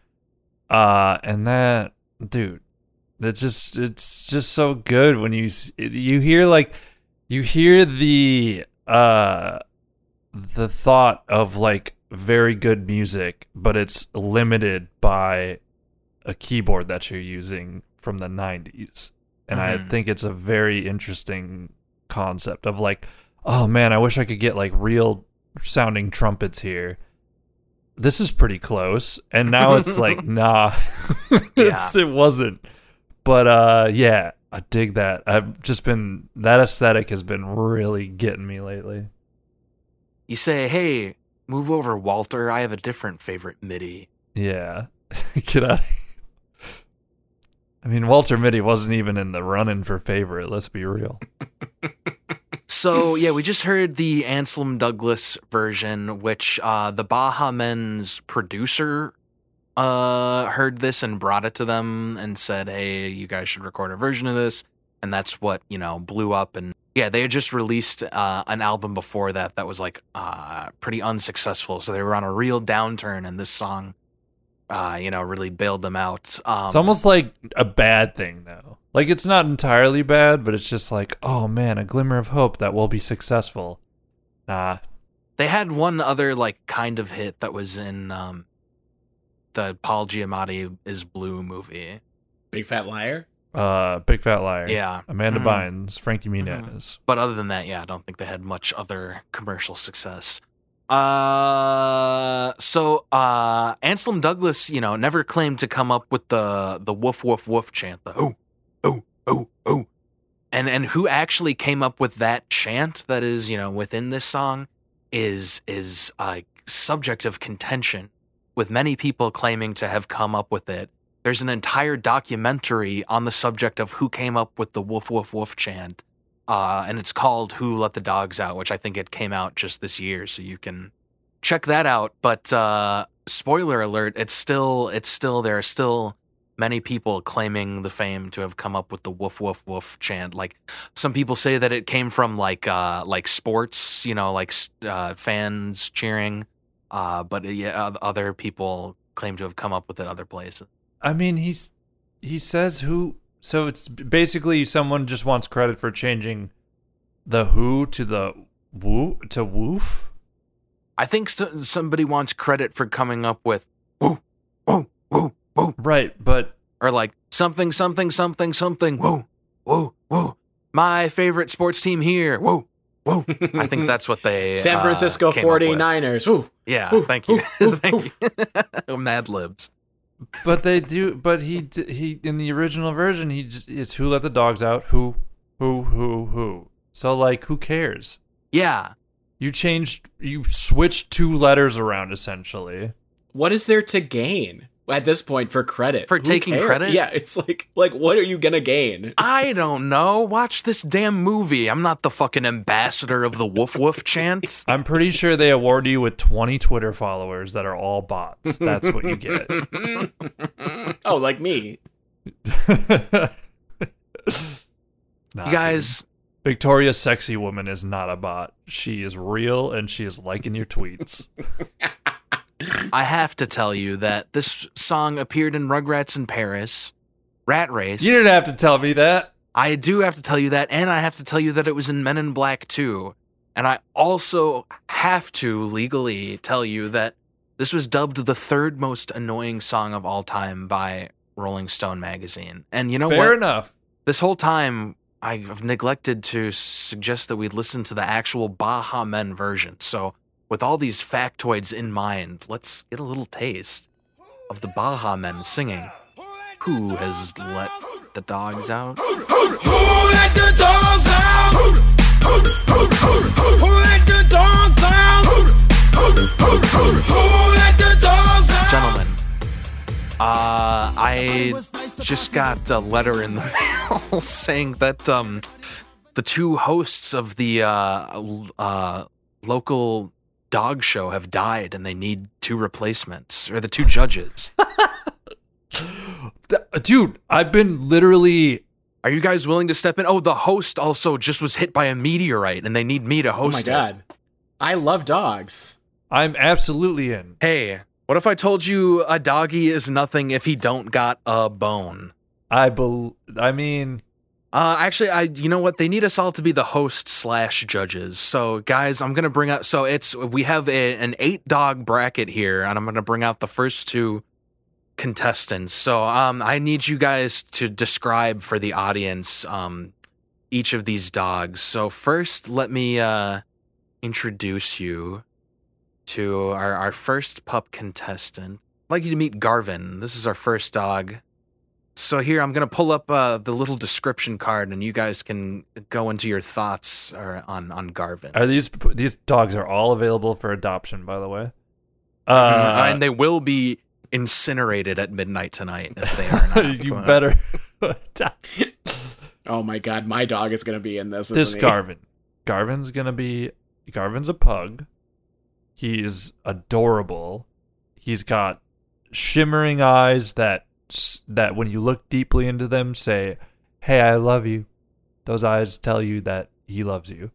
uh and that dude that just it's just so good when you you hear like you hear the uh the thought of like very good music, but it's limited by a keyboard that you're using from the 90s. And I Mhm. think it's a very interesting concept of like, oh man, I wish I could get like real sounding trumpets here. This is pretty close. And now it's [LAUGHS] like, nah, [LAUGHS] it's, it wasn't. But uh, yeah, I dig that. I've just been, that aesthetic has been really getting me lately. You say, "Hey, move over, Walter. I have a different favorite MIDI." Yeah. [LAUGHS] Get out. I mean, Walter Mitty wasn't even in the running for favorite. Let's be real. [LAUGHS] So yeah, we just heard the Anselm Douglas version, which uh, the Baha Men's producer uh, heard this and brought it to them and said, "Hey, you guys should record a version of this." And that's what you know blew up. And yeah, they had just released uh, an album before that that was like uh, pretty unsuccessful, so they were on a real downturn. And this song, uh, you know, really bailed them out. Um, It's almost like a bad thing, though. Like, it's not entirely bad, but it's just like, oh man, a glimmer of hope that we'll be successful. Nah. They had one other like kind of hit that was in um, the Paul Giamatti is Blue movie. Big fat liar. Uh, Big Fat Liar. Yeah. Amanda Mhm. Bynes, Frankie Muniz. But other than that, yeah, I don't think they had much other commercial success. Uh, so uh, Anselm Douglas, you know, never claimed to come up with the the woof woof woof chant, the oh oh oh oh, and and who actually came up with that chant that is you know within this song is is a subject of contention, with many people claiming to have come up with it. There's an entire documentary on the subject of who came up with the woof woof woof chant uh, and it's called "Who Let the Dogs Out," which I think it came out just this year, so you can check that out. But uh, spoiler alert: it's still it's still there are still many people claiming the fame to have come up with the "woof woof woof" chant. Like some people say that it came from like uh, like sports, you know, like uh, fans cheering. Uh, but yeah, other people claim to have come up with it other places. I mean, he's he says who. So it's basically someone just wants credit for changing the who to the woo to woof. I think so- somebody wants credit for coming up with "woo woo woo woo." Right, but or like something, something, something, something. Whoa, whoa, whoa. My favorite sports team here. Whoa, whoa. I think that's what they. [LAUGHS] San uh, Francisco came up with. 49ers. Ooh. Yeah, Ooh, thank you. ooh, ooh, [LAUGHS] thank you. [LAUGHS] Mad libs. But they do. But he he in the original version he just it's who let the dogs out. Who who who who. So like who cares? Yeah. You changed. You switched two letters around essentially. What is there to gain at this point for credit? For Who taking cares? credit? Yeah, it's like like what are you gonna gain? [LAUGHS] I don't know. Watch this damn movie. I'm not the fucking ambassador of the woof woof chants. [LAUGHS] I'm pretty sure they award you with 20 Twitter followers that are all bots. [LAUGHS] That's what you get. Oh, like me. Nah, You guys, Victoria's sexy woman is not a bot. She is real and she is liking your tweets. I have to tell you that this song appeared in Rugrats in Paris, Rat Race. You didn't have to tell me that. I do have to tell you that, and I have to tell you that it was in Men in Black 2. And I also have to legally tell you that this was dubbed the third most annoying song of all time by Rolling Stone magazine. And you know Fair what? Fair enough. This whole time, I've neglected to suggest that we listen to the actual Baha Men version. So, with all these factoids in mind, let's get a little taste of the Baha Men singing. Who has let the dogs out? Who let the dogs out? Who let the dogs out? Who let the dogs out? Gentlemen, uh, I just got a letter in the [LAUGHS] mail saying that um, the two hosts of the uh, uh, local dog show have died and they need two replacements, or the two judges. [LAUGHS] Dude, I've been literally. Are you guys willing to step in? Oh, the host also just was hit by a meteorite and they need me to Oh host my it. god. I love dogs. I'm absolutely in. Hey, what if I told you a doggy is nothing if he don't got a bone? I bel. I mean, Uh, actually, I you know what? They need us all to be the host slash judges. So, guys, I'm gonna bring out. So it's we have a, an eight dog bracket here, and I'm gonna bring out the first two contestants. So, um, I need you guys to describe for the audience um each of these dogs. So first, let me uh introduce you to our our first pup contestant. I'd like you to meet Garvin. This is our first dog. So here I'm gonna pull up uh, the little description card, and you guys can go into your thoughts uh, on on Garvin. are these these dogs are all available for adoption? By the way, Uh, uh, and they will be incinerated at midnight tonight if they are not. [LAUGHS] you better. [LAUGHS] Oh my god, my dog is gonna be in this. this isn't he? Garvin. Garvin's gonna be. Garvin's a pug. He's adorable. He's got shimmering eyes that s- that when you look deeply into them say, "Hey, I love you." Those eyes tell you that he loves you.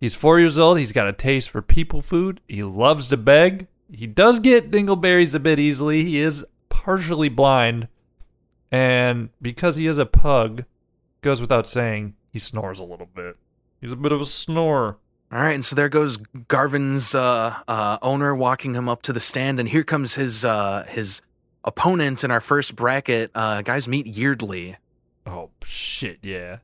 He's four years old. He's got a taste for people food. He loves to beg. He does get dingleberries a bit easily. He is partially blind, and because he is a pug, goes without saying, he snores a little bit. He's a bit of a snorer. All right, and so there goes Garvin's uh, uh, owner walking him up to the stand, and here comes his uh, his opponent in our first bracket. Uh, guys, meet Yeardley. Oh shit, yeah.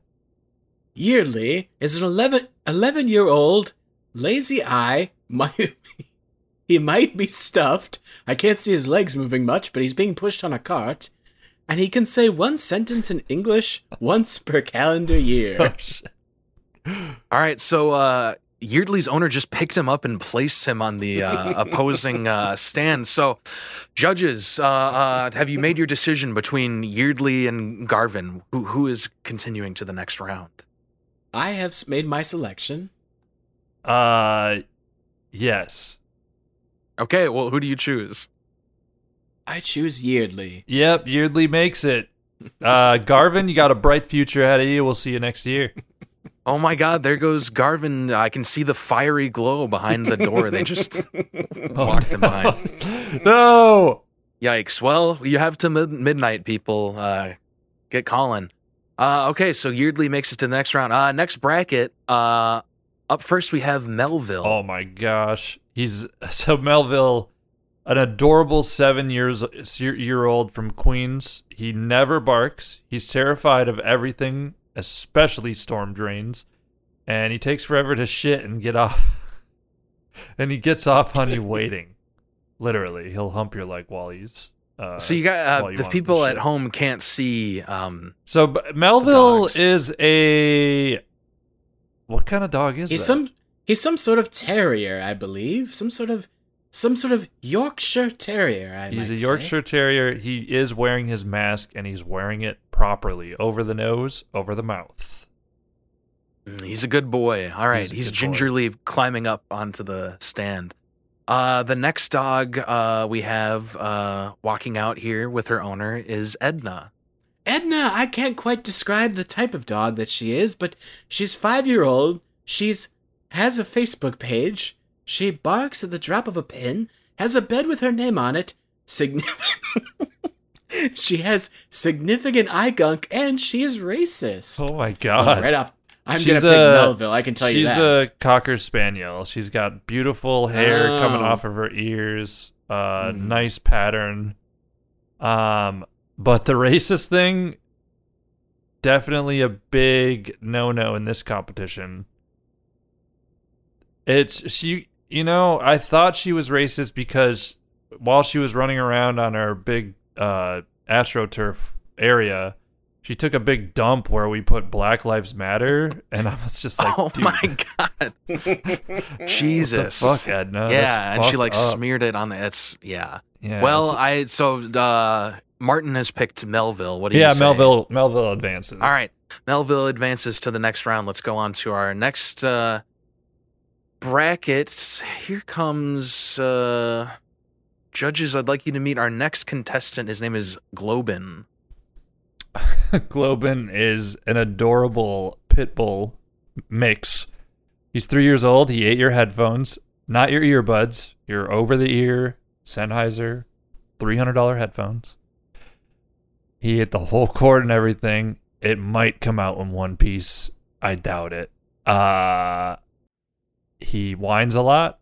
Yeardley is an 11, 11 year old lazy eye. [LAUGHS] Might, he might be stuffed. I can't see his legs moving much, but he's being pushed on a cart. And he can say one sentence in English once per calendar [LAUGHS] Oh year. shit. All right, so uh, Yeardley's owner just picked him up and placed him on the uh, [LAUGHS] opposing uh, stand. So, judges, uh, uh, have you made your decision between Yeardley and Garvin? Who who is continuing to the next round? I have made my selection. Uh, yes. Okay, well, who do you choose? I choose Yeardley. Yep, Yeardley makes it. Uh, Garvin, you got a bright future ahead of you. We'll see you next year. [LAUGHS] Oh my God, there goes Garvin. I can see the fiery glow behind the door. They just [LAUGHS] [LAUGHS] walked him behind. no. Yikes. Well, you have to mid- midnight, people. Uh, get calling. Uh, okay, so Yeardley makes it to the next round. Uh, next bracket. Uh, up first, we have Melville. Oh my gosh. He's [LAUGHS] so Melville, an adorable seven years year old from Queens. He never barks. He's terrified of everything, especially storm drains, and he takes forever to shit and get off. [LAUGHS] and he gets off on you [LAUGHS] waiting. Literally, he'll hump your leg while he's. Uh, So you got uh, while you the want him to people at home can't see. Um, So b- Melville dogs. is a. What kind of dog is He's that? some he's some sort of terrier, I believe. Some sort of some sort of Yorkshire terrier. I He's might a say. Yorkshire Terrier. He is wearing his mask and he's wearing it properly over the nose, over the mouth. he's a good boy. All right, He's he's, good boy. gingerly climbing up onto the stand. Uh, the next dog uh, we have uh, walking out here with her owner is Edna. Edna, I can't quite describe the type of dog that she is, but she's five year old. She's has a Facebook page. She barks at the drop of a pin. Has a bed with her name on it. Significant. [LAUGHS] [LAUGHS] she has significant eye gunk, and she is racist. Oh my god. right off, I'm She's gonna pick Melville. I can tell you She's a cocker spaniel. She's got beautiful hair coming Oh. off of her ears. Uh Mhm. nice pattern. Um but the racist thing definitely a big no-no in this competition. It's she, you know, I thought she was racist because while she was running around on our big uh, astroturf area, she took a big dump where we put Black Lives Matter, and I was just like, [LAUGHS] oh Dude, my god, [LAUGHS] Jesus! fuck, Edna? That's yeah, and she like up. smeared it on the. It's yeah. Yeah, well, it's- I so uh, Martin has picked Melville. What do yeah, you say? Melville, Melville advances. All right, Melville advances to the next round. Let's go on to our next uh, brackets. Here comes uh, judges. I'd like you to meet our next contestant. His name is Globin. [LAUGHS] Globin is an adorable pit bull mix. He's three years old. He ate your headphones, not your earbuds, your over the ear Sennheiser $300 headphones. He ate the whole cord and everything. It might come out in one piece. I doubt it. Uh, he whines a lot,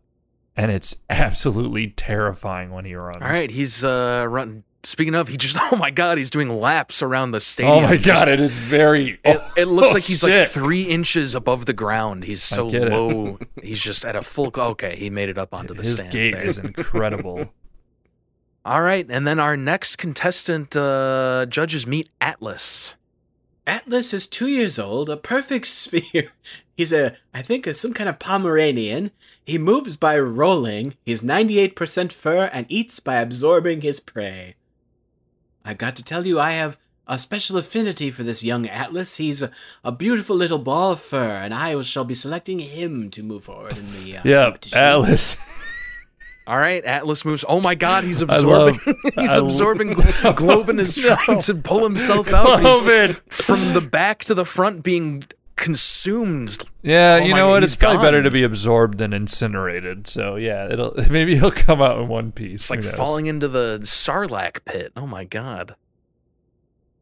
and it's [LAUGHS] absolutely terrifying when he runs. All right, he's uh, run. Speaking of, he just [LAUGHS] oh my god, he's doing laps around the stadium. Oh my Just- god, it is very. [LAUGHS] It, it looks Oh, like he's like three inches above the ground. He's so low. he's just at a full. Okay, he made it up onto the His stand. gait there. is incredible. All right, and then our next contestant uh, judges meet Atlas. Atlas is two years old, a perfect sphere. He's a, I think, a, some kind of Pomeranian. He moves by rolling. He's 98% fur and eats by absorbing his prey. I've got to tell you, I have a special affinity for this young Atlas. He's a, a beautiful little ball of fur, and I shall be selecting him to move forward in the uh, Yeah, competition. Atlas. [LAUGHS] All right, Atlas moves. Oh my God, he's [LAUGHS] absorbing. love- he's I lo- absorbing. Globin is [LAUGHS] trying to pull himself out. but he's Globin. from the back to the front, being consumed. Yeah, Oh you know what? It's probably better to be absorbed than incinerated. So yeah, it'll [LAUGHS] maybe he'll come out in one piece. It's like falling into the Sarlacc pit. Oh my God.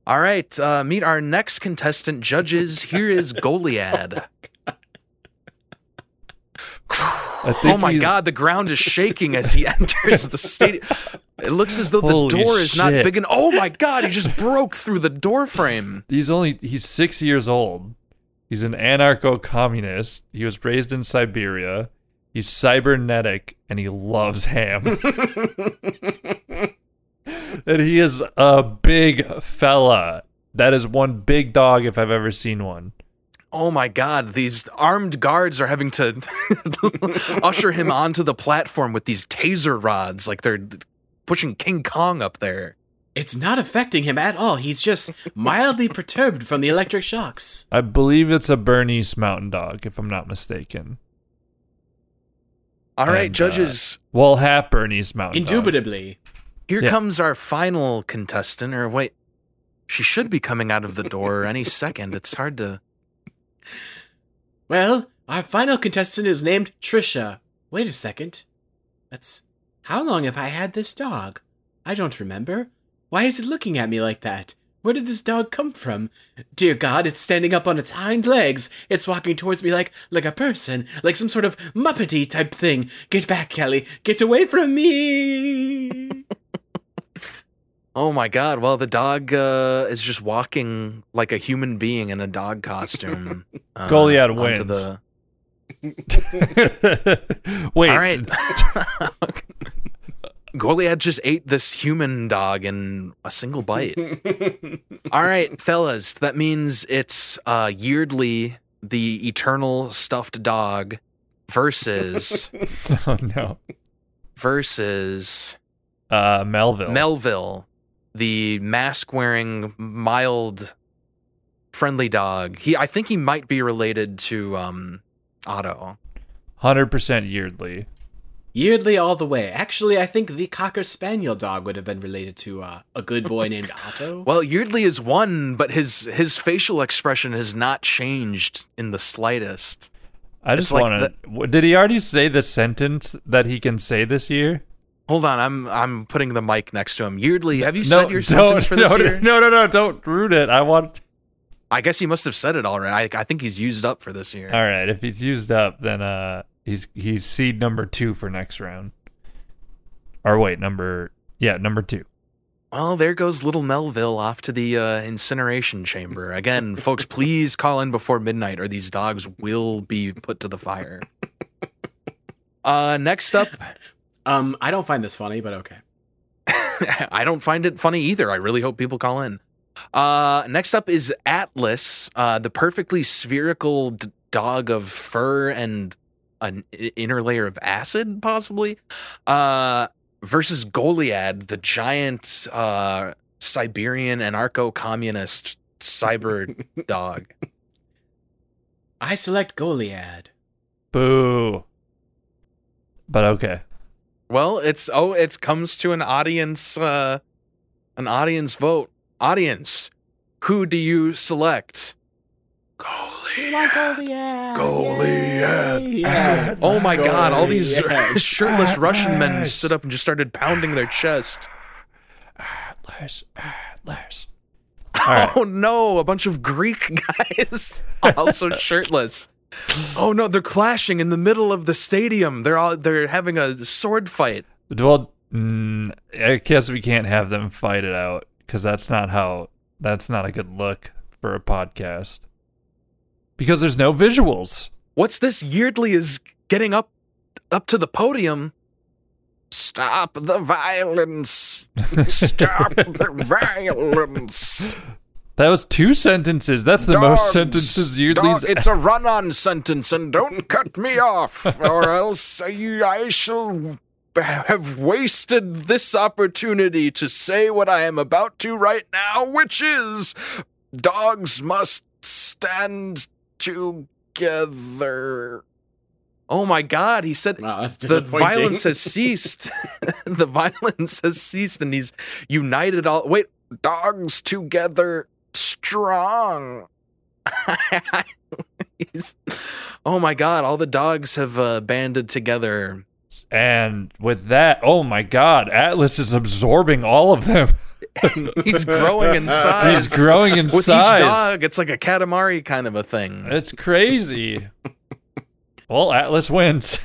All right, uh, meet our next contestant. Judges, here is Goliad. [LAUGHS] Oh my [SIGHS] God, the ground is shaking as he [LAUGHS] enters the stadium. It looks as though the Holy door is not big enough. Oh my God, he just broke through the door frame. He's only he's six years old. He's an anarcho-communist. He was raised in Siberia. He's cybernetic and he loves ham. [LAUGHS] and he is a big fella. That is one big dog if I've ever seen one. Oh my God, these armed guards are having to [LAUGHS] usher him onto the platform with these taser rods, like they're pushing King Kong up there. It's not affecting him at all. He's just mildly perturbed from the electric shocks. I believe it's a Bernese mountain dog, if I'm not mistaken. All right, And, uh, judges, Well, half Bernese mountain dog. Indubitably. here yeah. comes our final contestant. Or wait, she should be coming out of the door [LAUGHS] any second. It's hard to. Well, our final contestant is named Trisha. Wait a second. That's. How long have I had this dog? I don't remember. Why is it looking at me like that? Where did this dog come from? Dear God, it's standing up on its hind legs. It's walking towards me like like a person, like some sort of muppety type thing. Get back, Kelly. Get away from me. [LAUGHS] Oh my God! Well, the dog uh, is just walking like a human being in a dog costume. [LAUGHS] Uh, Goliath onto wins. the- [LAUGHS] Wait. All right. Goliath just ate this human dog in a single bite. [LAUGHS] All right, fellas, that means it's uh, Yeardley, the eternal stuffed dog, versus [LAUGHS] Oh no. versus Uh, Melville. Melville, the mask-wearing, mild, friendly dog. He, I think he might be related to um, Otto. Hundred percent Yeardley. Yeardley all the way. Actually, I think the Cocker Spaniel dog would have been related to uh, a good boy [LAUGHS] named Otto. Well, Yeardley is one, but his his facial expression has not changed in the slightest. I just like want to. Did he already say the sentence that he can say this year? Hold on, I'm I'm putting the mic next to him. Yeardley, have you no, said your sentence for this no, year? No, no, no! Don't root it. I want. I guess he must have said it already. I, I think he's used up for this year. All right, if he's used up, then uh, he's he's seed number two for next round. Or wait, number yeah, number two. Well, there goes little Melville off to the uh, incineration chamber. Again, folks, please call in before midnight or these dogs will be put to the fire. Uh, next up, Um, I don't find this funny, but okay. [LAUGHS] I don't find it funny either. I really hope people call in. Uh, next up is Atlas, uh, the perfectly spherical d- dog of fur and an inner layer of acid, possibly, uh, versus Goliad, the giant uh, Siberian anarcho-communist cyber [LAUGHS] dog. I select Goliad. Boo. But okay. Well, it's oh, it comes to an audience, uh, an audience vote. Audience, who do you select? Goliad. Goliad. Goliad. Yeah. Oh my God! All these Goliad. [LAUGHS] shirtless ah, Russian men stood up and just started pounding their ah, chest. Ah, Atlas. Atlas. Oh all right. Oh no! A bunch of Greek [LAUGHS] guys, also [LAUGHS] shirtless. Oh no! They're clashing in the middle of the stadium. They're all they're having a sword fight. Well, mm, I guess we can't have them fight it out because that's not how. That's not a good look for a podcast. Because there's no visuals. What's this? Yeardley is getting up up to the podium. Stop the violence! Stop [LAUGHS] the violence! That was two sentences. That's the most sentences Yeardley's. dog- it's a run-on sentence, and don't cut me off, [LAUGHS] or else I, I shall have wasted this opportunity to say what I am about to right now, which is dogs must stand together. Oh my God! He said Wow, that's the violence has [LAUGHS] ceased. [LAUGHS] the violence has ceased, and he's united all. Wait, dogs together strong. [LAUGHS] he's, oh my god! All the dogs have uh, banded together. And with that, oh my God, Atlas is absorbing all of them. He's growing in [LAUGHS] size. He's growing in With size. each dog, it's like a katamari kind of a thing. It's crazy. [LAUGHS] well, Atlas wins.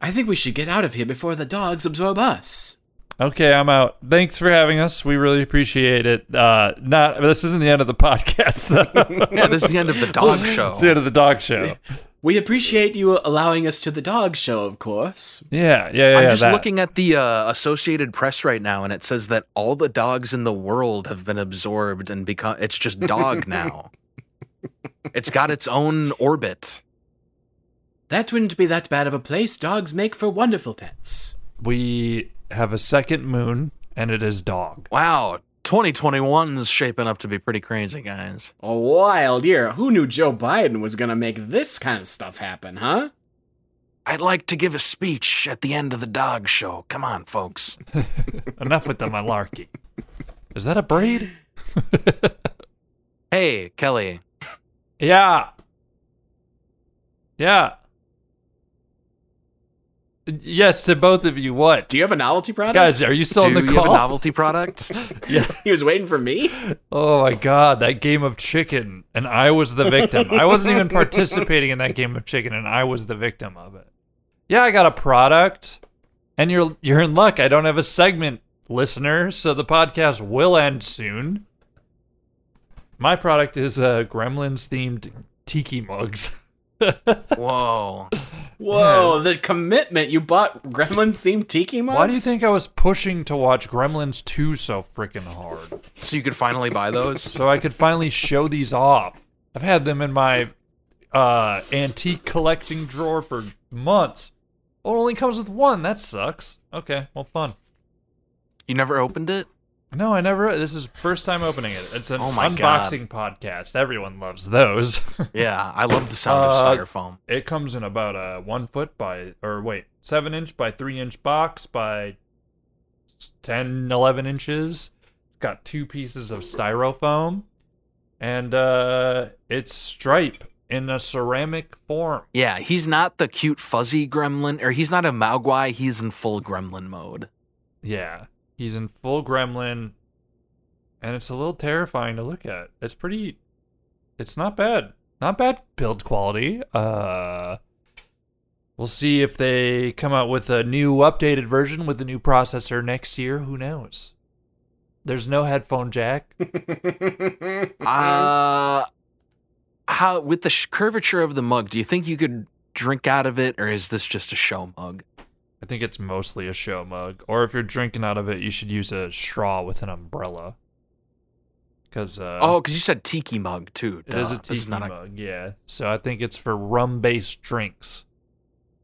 I think we should get out of here before the dogs absorb us. Okay, I'm out. Thanks for having us. We really appreciate it. Uh, not this isn't the end of the [LAUGHS] podcast. though. Yeah, this is the end of the dog show. it's the end of the dog show. We appreciate you allowing us to the dog show, of course. Yeah, yeah, yeah. I'm just that. looking at the uh, Associated Press right now, and it says that all the dogs in the world have been absorbed and become. It's just dog [LAUGHS] now. it's got its own orbit. That wouldn't be that bad of a place. Dogs make for wonderful pets. We have a second moon, and it is dog. Wow, 2021 is shaping up to be pretty crazy, guys. A wild year. Who knew Joe Biden was gonna make this kind of stuff happen, huh? I'd like to give a speech at the end of the dog show. Come on, folks. [LAUGHS] Enough with the malarkey. Is that a braid? [LAUGHS] Hey, Kelly. Yeah. Yeah. Yes, to both of you. What? Do you have a novelty product? Guys, are you still Do on the you have call? a novelty product? [LAUGHS] [LAUGHS] Yeah. He was waiting for me. Oh my god, that game of chicken, and I was the victim. I wasn't even [LAUGHS] participating in that game of chicken, and I was the victim of it. Yeah, I got a product, and you're you're in luck. I don't have a segment, listener, so the podcast will end soon. My product is uh, Gremlins themed tiki mugs. Whoa. Whoa, the commitment! You bought Gremlins themed tiki mugs. Why do you think I was pushing to watch Gremlins 2 so freaking hard? So you could finally buy those? so I could finally show these off. I've had them in my uh, antique collecting drawer for months. Oh, it only comes with one. That sucks. Okay, well, fun. You never opened it? No, I never. This is first time opening it. It's an Oh my God. unboxing podcast. Everyone loves those. [LAUGHS] Yeah, I love the sound Uh, of styrofoam. it comes in about a one foot by, or wait, seven inch by three inch box by 10, 11 inches. It's got two pieces of styrofoam, and uh, it's stripe in a ceramic form. Yeah, he's not the cute fuzzy gremlin, or he's not a Mogwai, he's in full gremlin mode. Yeah, he's in full gremlin, and it's a little terrifying to look at. It's pretty. It's not bad. Not bad build quality. Uh, we'll see if they come out with a new updated version with the new processor next year. Who knows? There's no headphone jack. [LAUGHS] Uh, how with the sh- curvature of the mug, do you think you could drink out of it, or is this just a show mug? I think it's mostly a show mug. Or if you're drinking out of it, you should use a straw with an umbrella. Because uh, oh, because you said tiki mug too. it is a Duh, this tiki a- mug, yeah. So I think it's for rum-based drinks,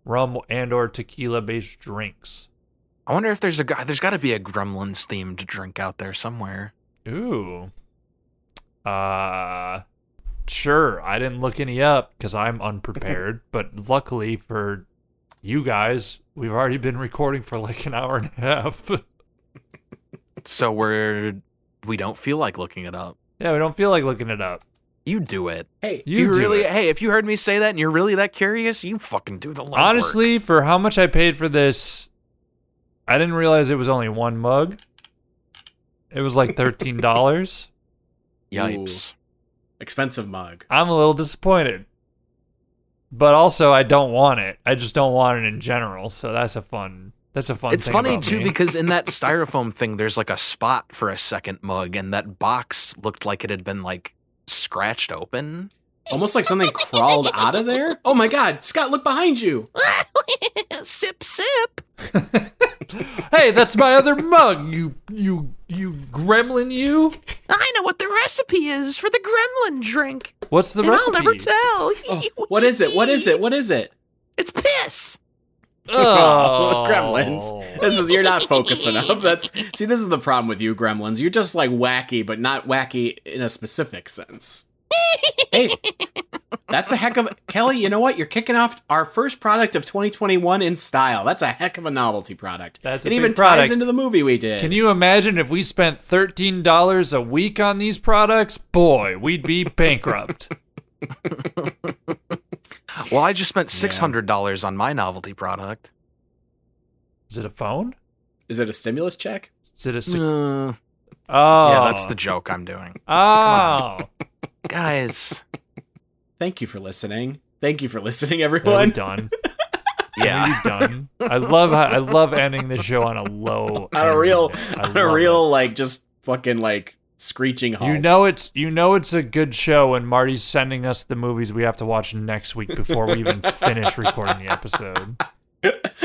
rum and or tequila-based drinks. I wonder if there's a guy. There's got to be a Gremlins themed drink out there somewhere. Ooh. Uh sure. I didn't look any up because I'm unprepared. [LAUGHS] but luckily for you guys, we've already been recording for like an hour and a half. [LAUGHS] So we're we don't feel like looking it up. yeah, we don't feel like looking it up. You do it. Hey, You, you do really, it. hey, if you heard me say that and you're really that curious, you fucking do the legwork. Honestly, for how much I paid for this, I didn't realize it was only one mug. It was like thirteen dollars. [LAUGHS] yipes. expensive mug. I'm a little disappointed. But also I don't want it. I just don't want it in general. So that's a fun that's a fun It's thing funny about too me. because in that [LAUGHS] styrofoam thing, there's like a spot for a second mug, and that box looked like it had been like scratched open. Almost like something crawled out of there. Oh my god, Scott, look behind you. [LAUGHS] sip, sip. [LAUGHS] Hey, that's my other mug. You you you gremlin you? I know what the recipe is for the gremlin drink, What's the and recipe? I'll never tell. [LAUGHS] Oh, what is it? What is it? What is it? It's piss. [LAUGHS] Oh, [LAUGHS] Gremlins. This is you're not focused enough. That's see, this is the problem with you, Gremlins. You're just like wacky, but not wacky in a specific sense. hey, that's a heck of Kelly. You know what? You're kicking off our first product of 2021 in style. That's a heck of a novelty product. That's a it big even product. ties into the movie we did. Can you imagine if we spent thirteen dollars a week on these products? Boy, we'd be [LAUGHS] bankrupt. Well, I just spent six hundred dollars on my novelty product. Is it a phone? Is it a stimulus check? Is it a? Sec- Uh, oh, yeah, that's the joke I'm doing, Oh, guys. Thank you for listening. Thank you for listening, are we everyone. done? [LAUGHS] Yeah. Are we done? I love how, I love ending the show on a low, [LAUGHS] on a real, on a love real, like just fucking like screeching halt. You know it's you know it's a good show when Marty's sending us the movies we have to watch next week before we even [LAUGHS] finish recording the episode.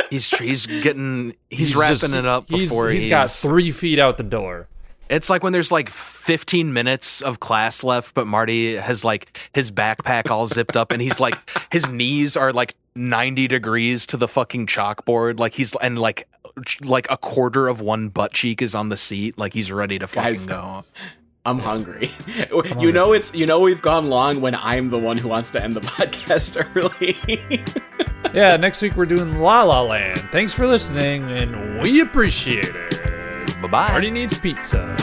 He's he's getting he's, wrapping just- it up he's- before he's got three feet out the door. It's like when there's like 15 minutes of class left, but Marty has like his backpack all zipped up and he's like, his knees are like 90 degrees to the fucking chalkboard. Like he's, and like, like a quarter of one butt cheek is on the seat. Like he's ready to fucking Guys, go. I'm hungry. [LAUGHS] you know it's you know we've gone long when I'm the one who wants to end the [LAUGHS] podcast early. Yeah, next week we're doing La La Land. Thanks for listening, and we appreciate it. Bye bye. Marty needs pizza.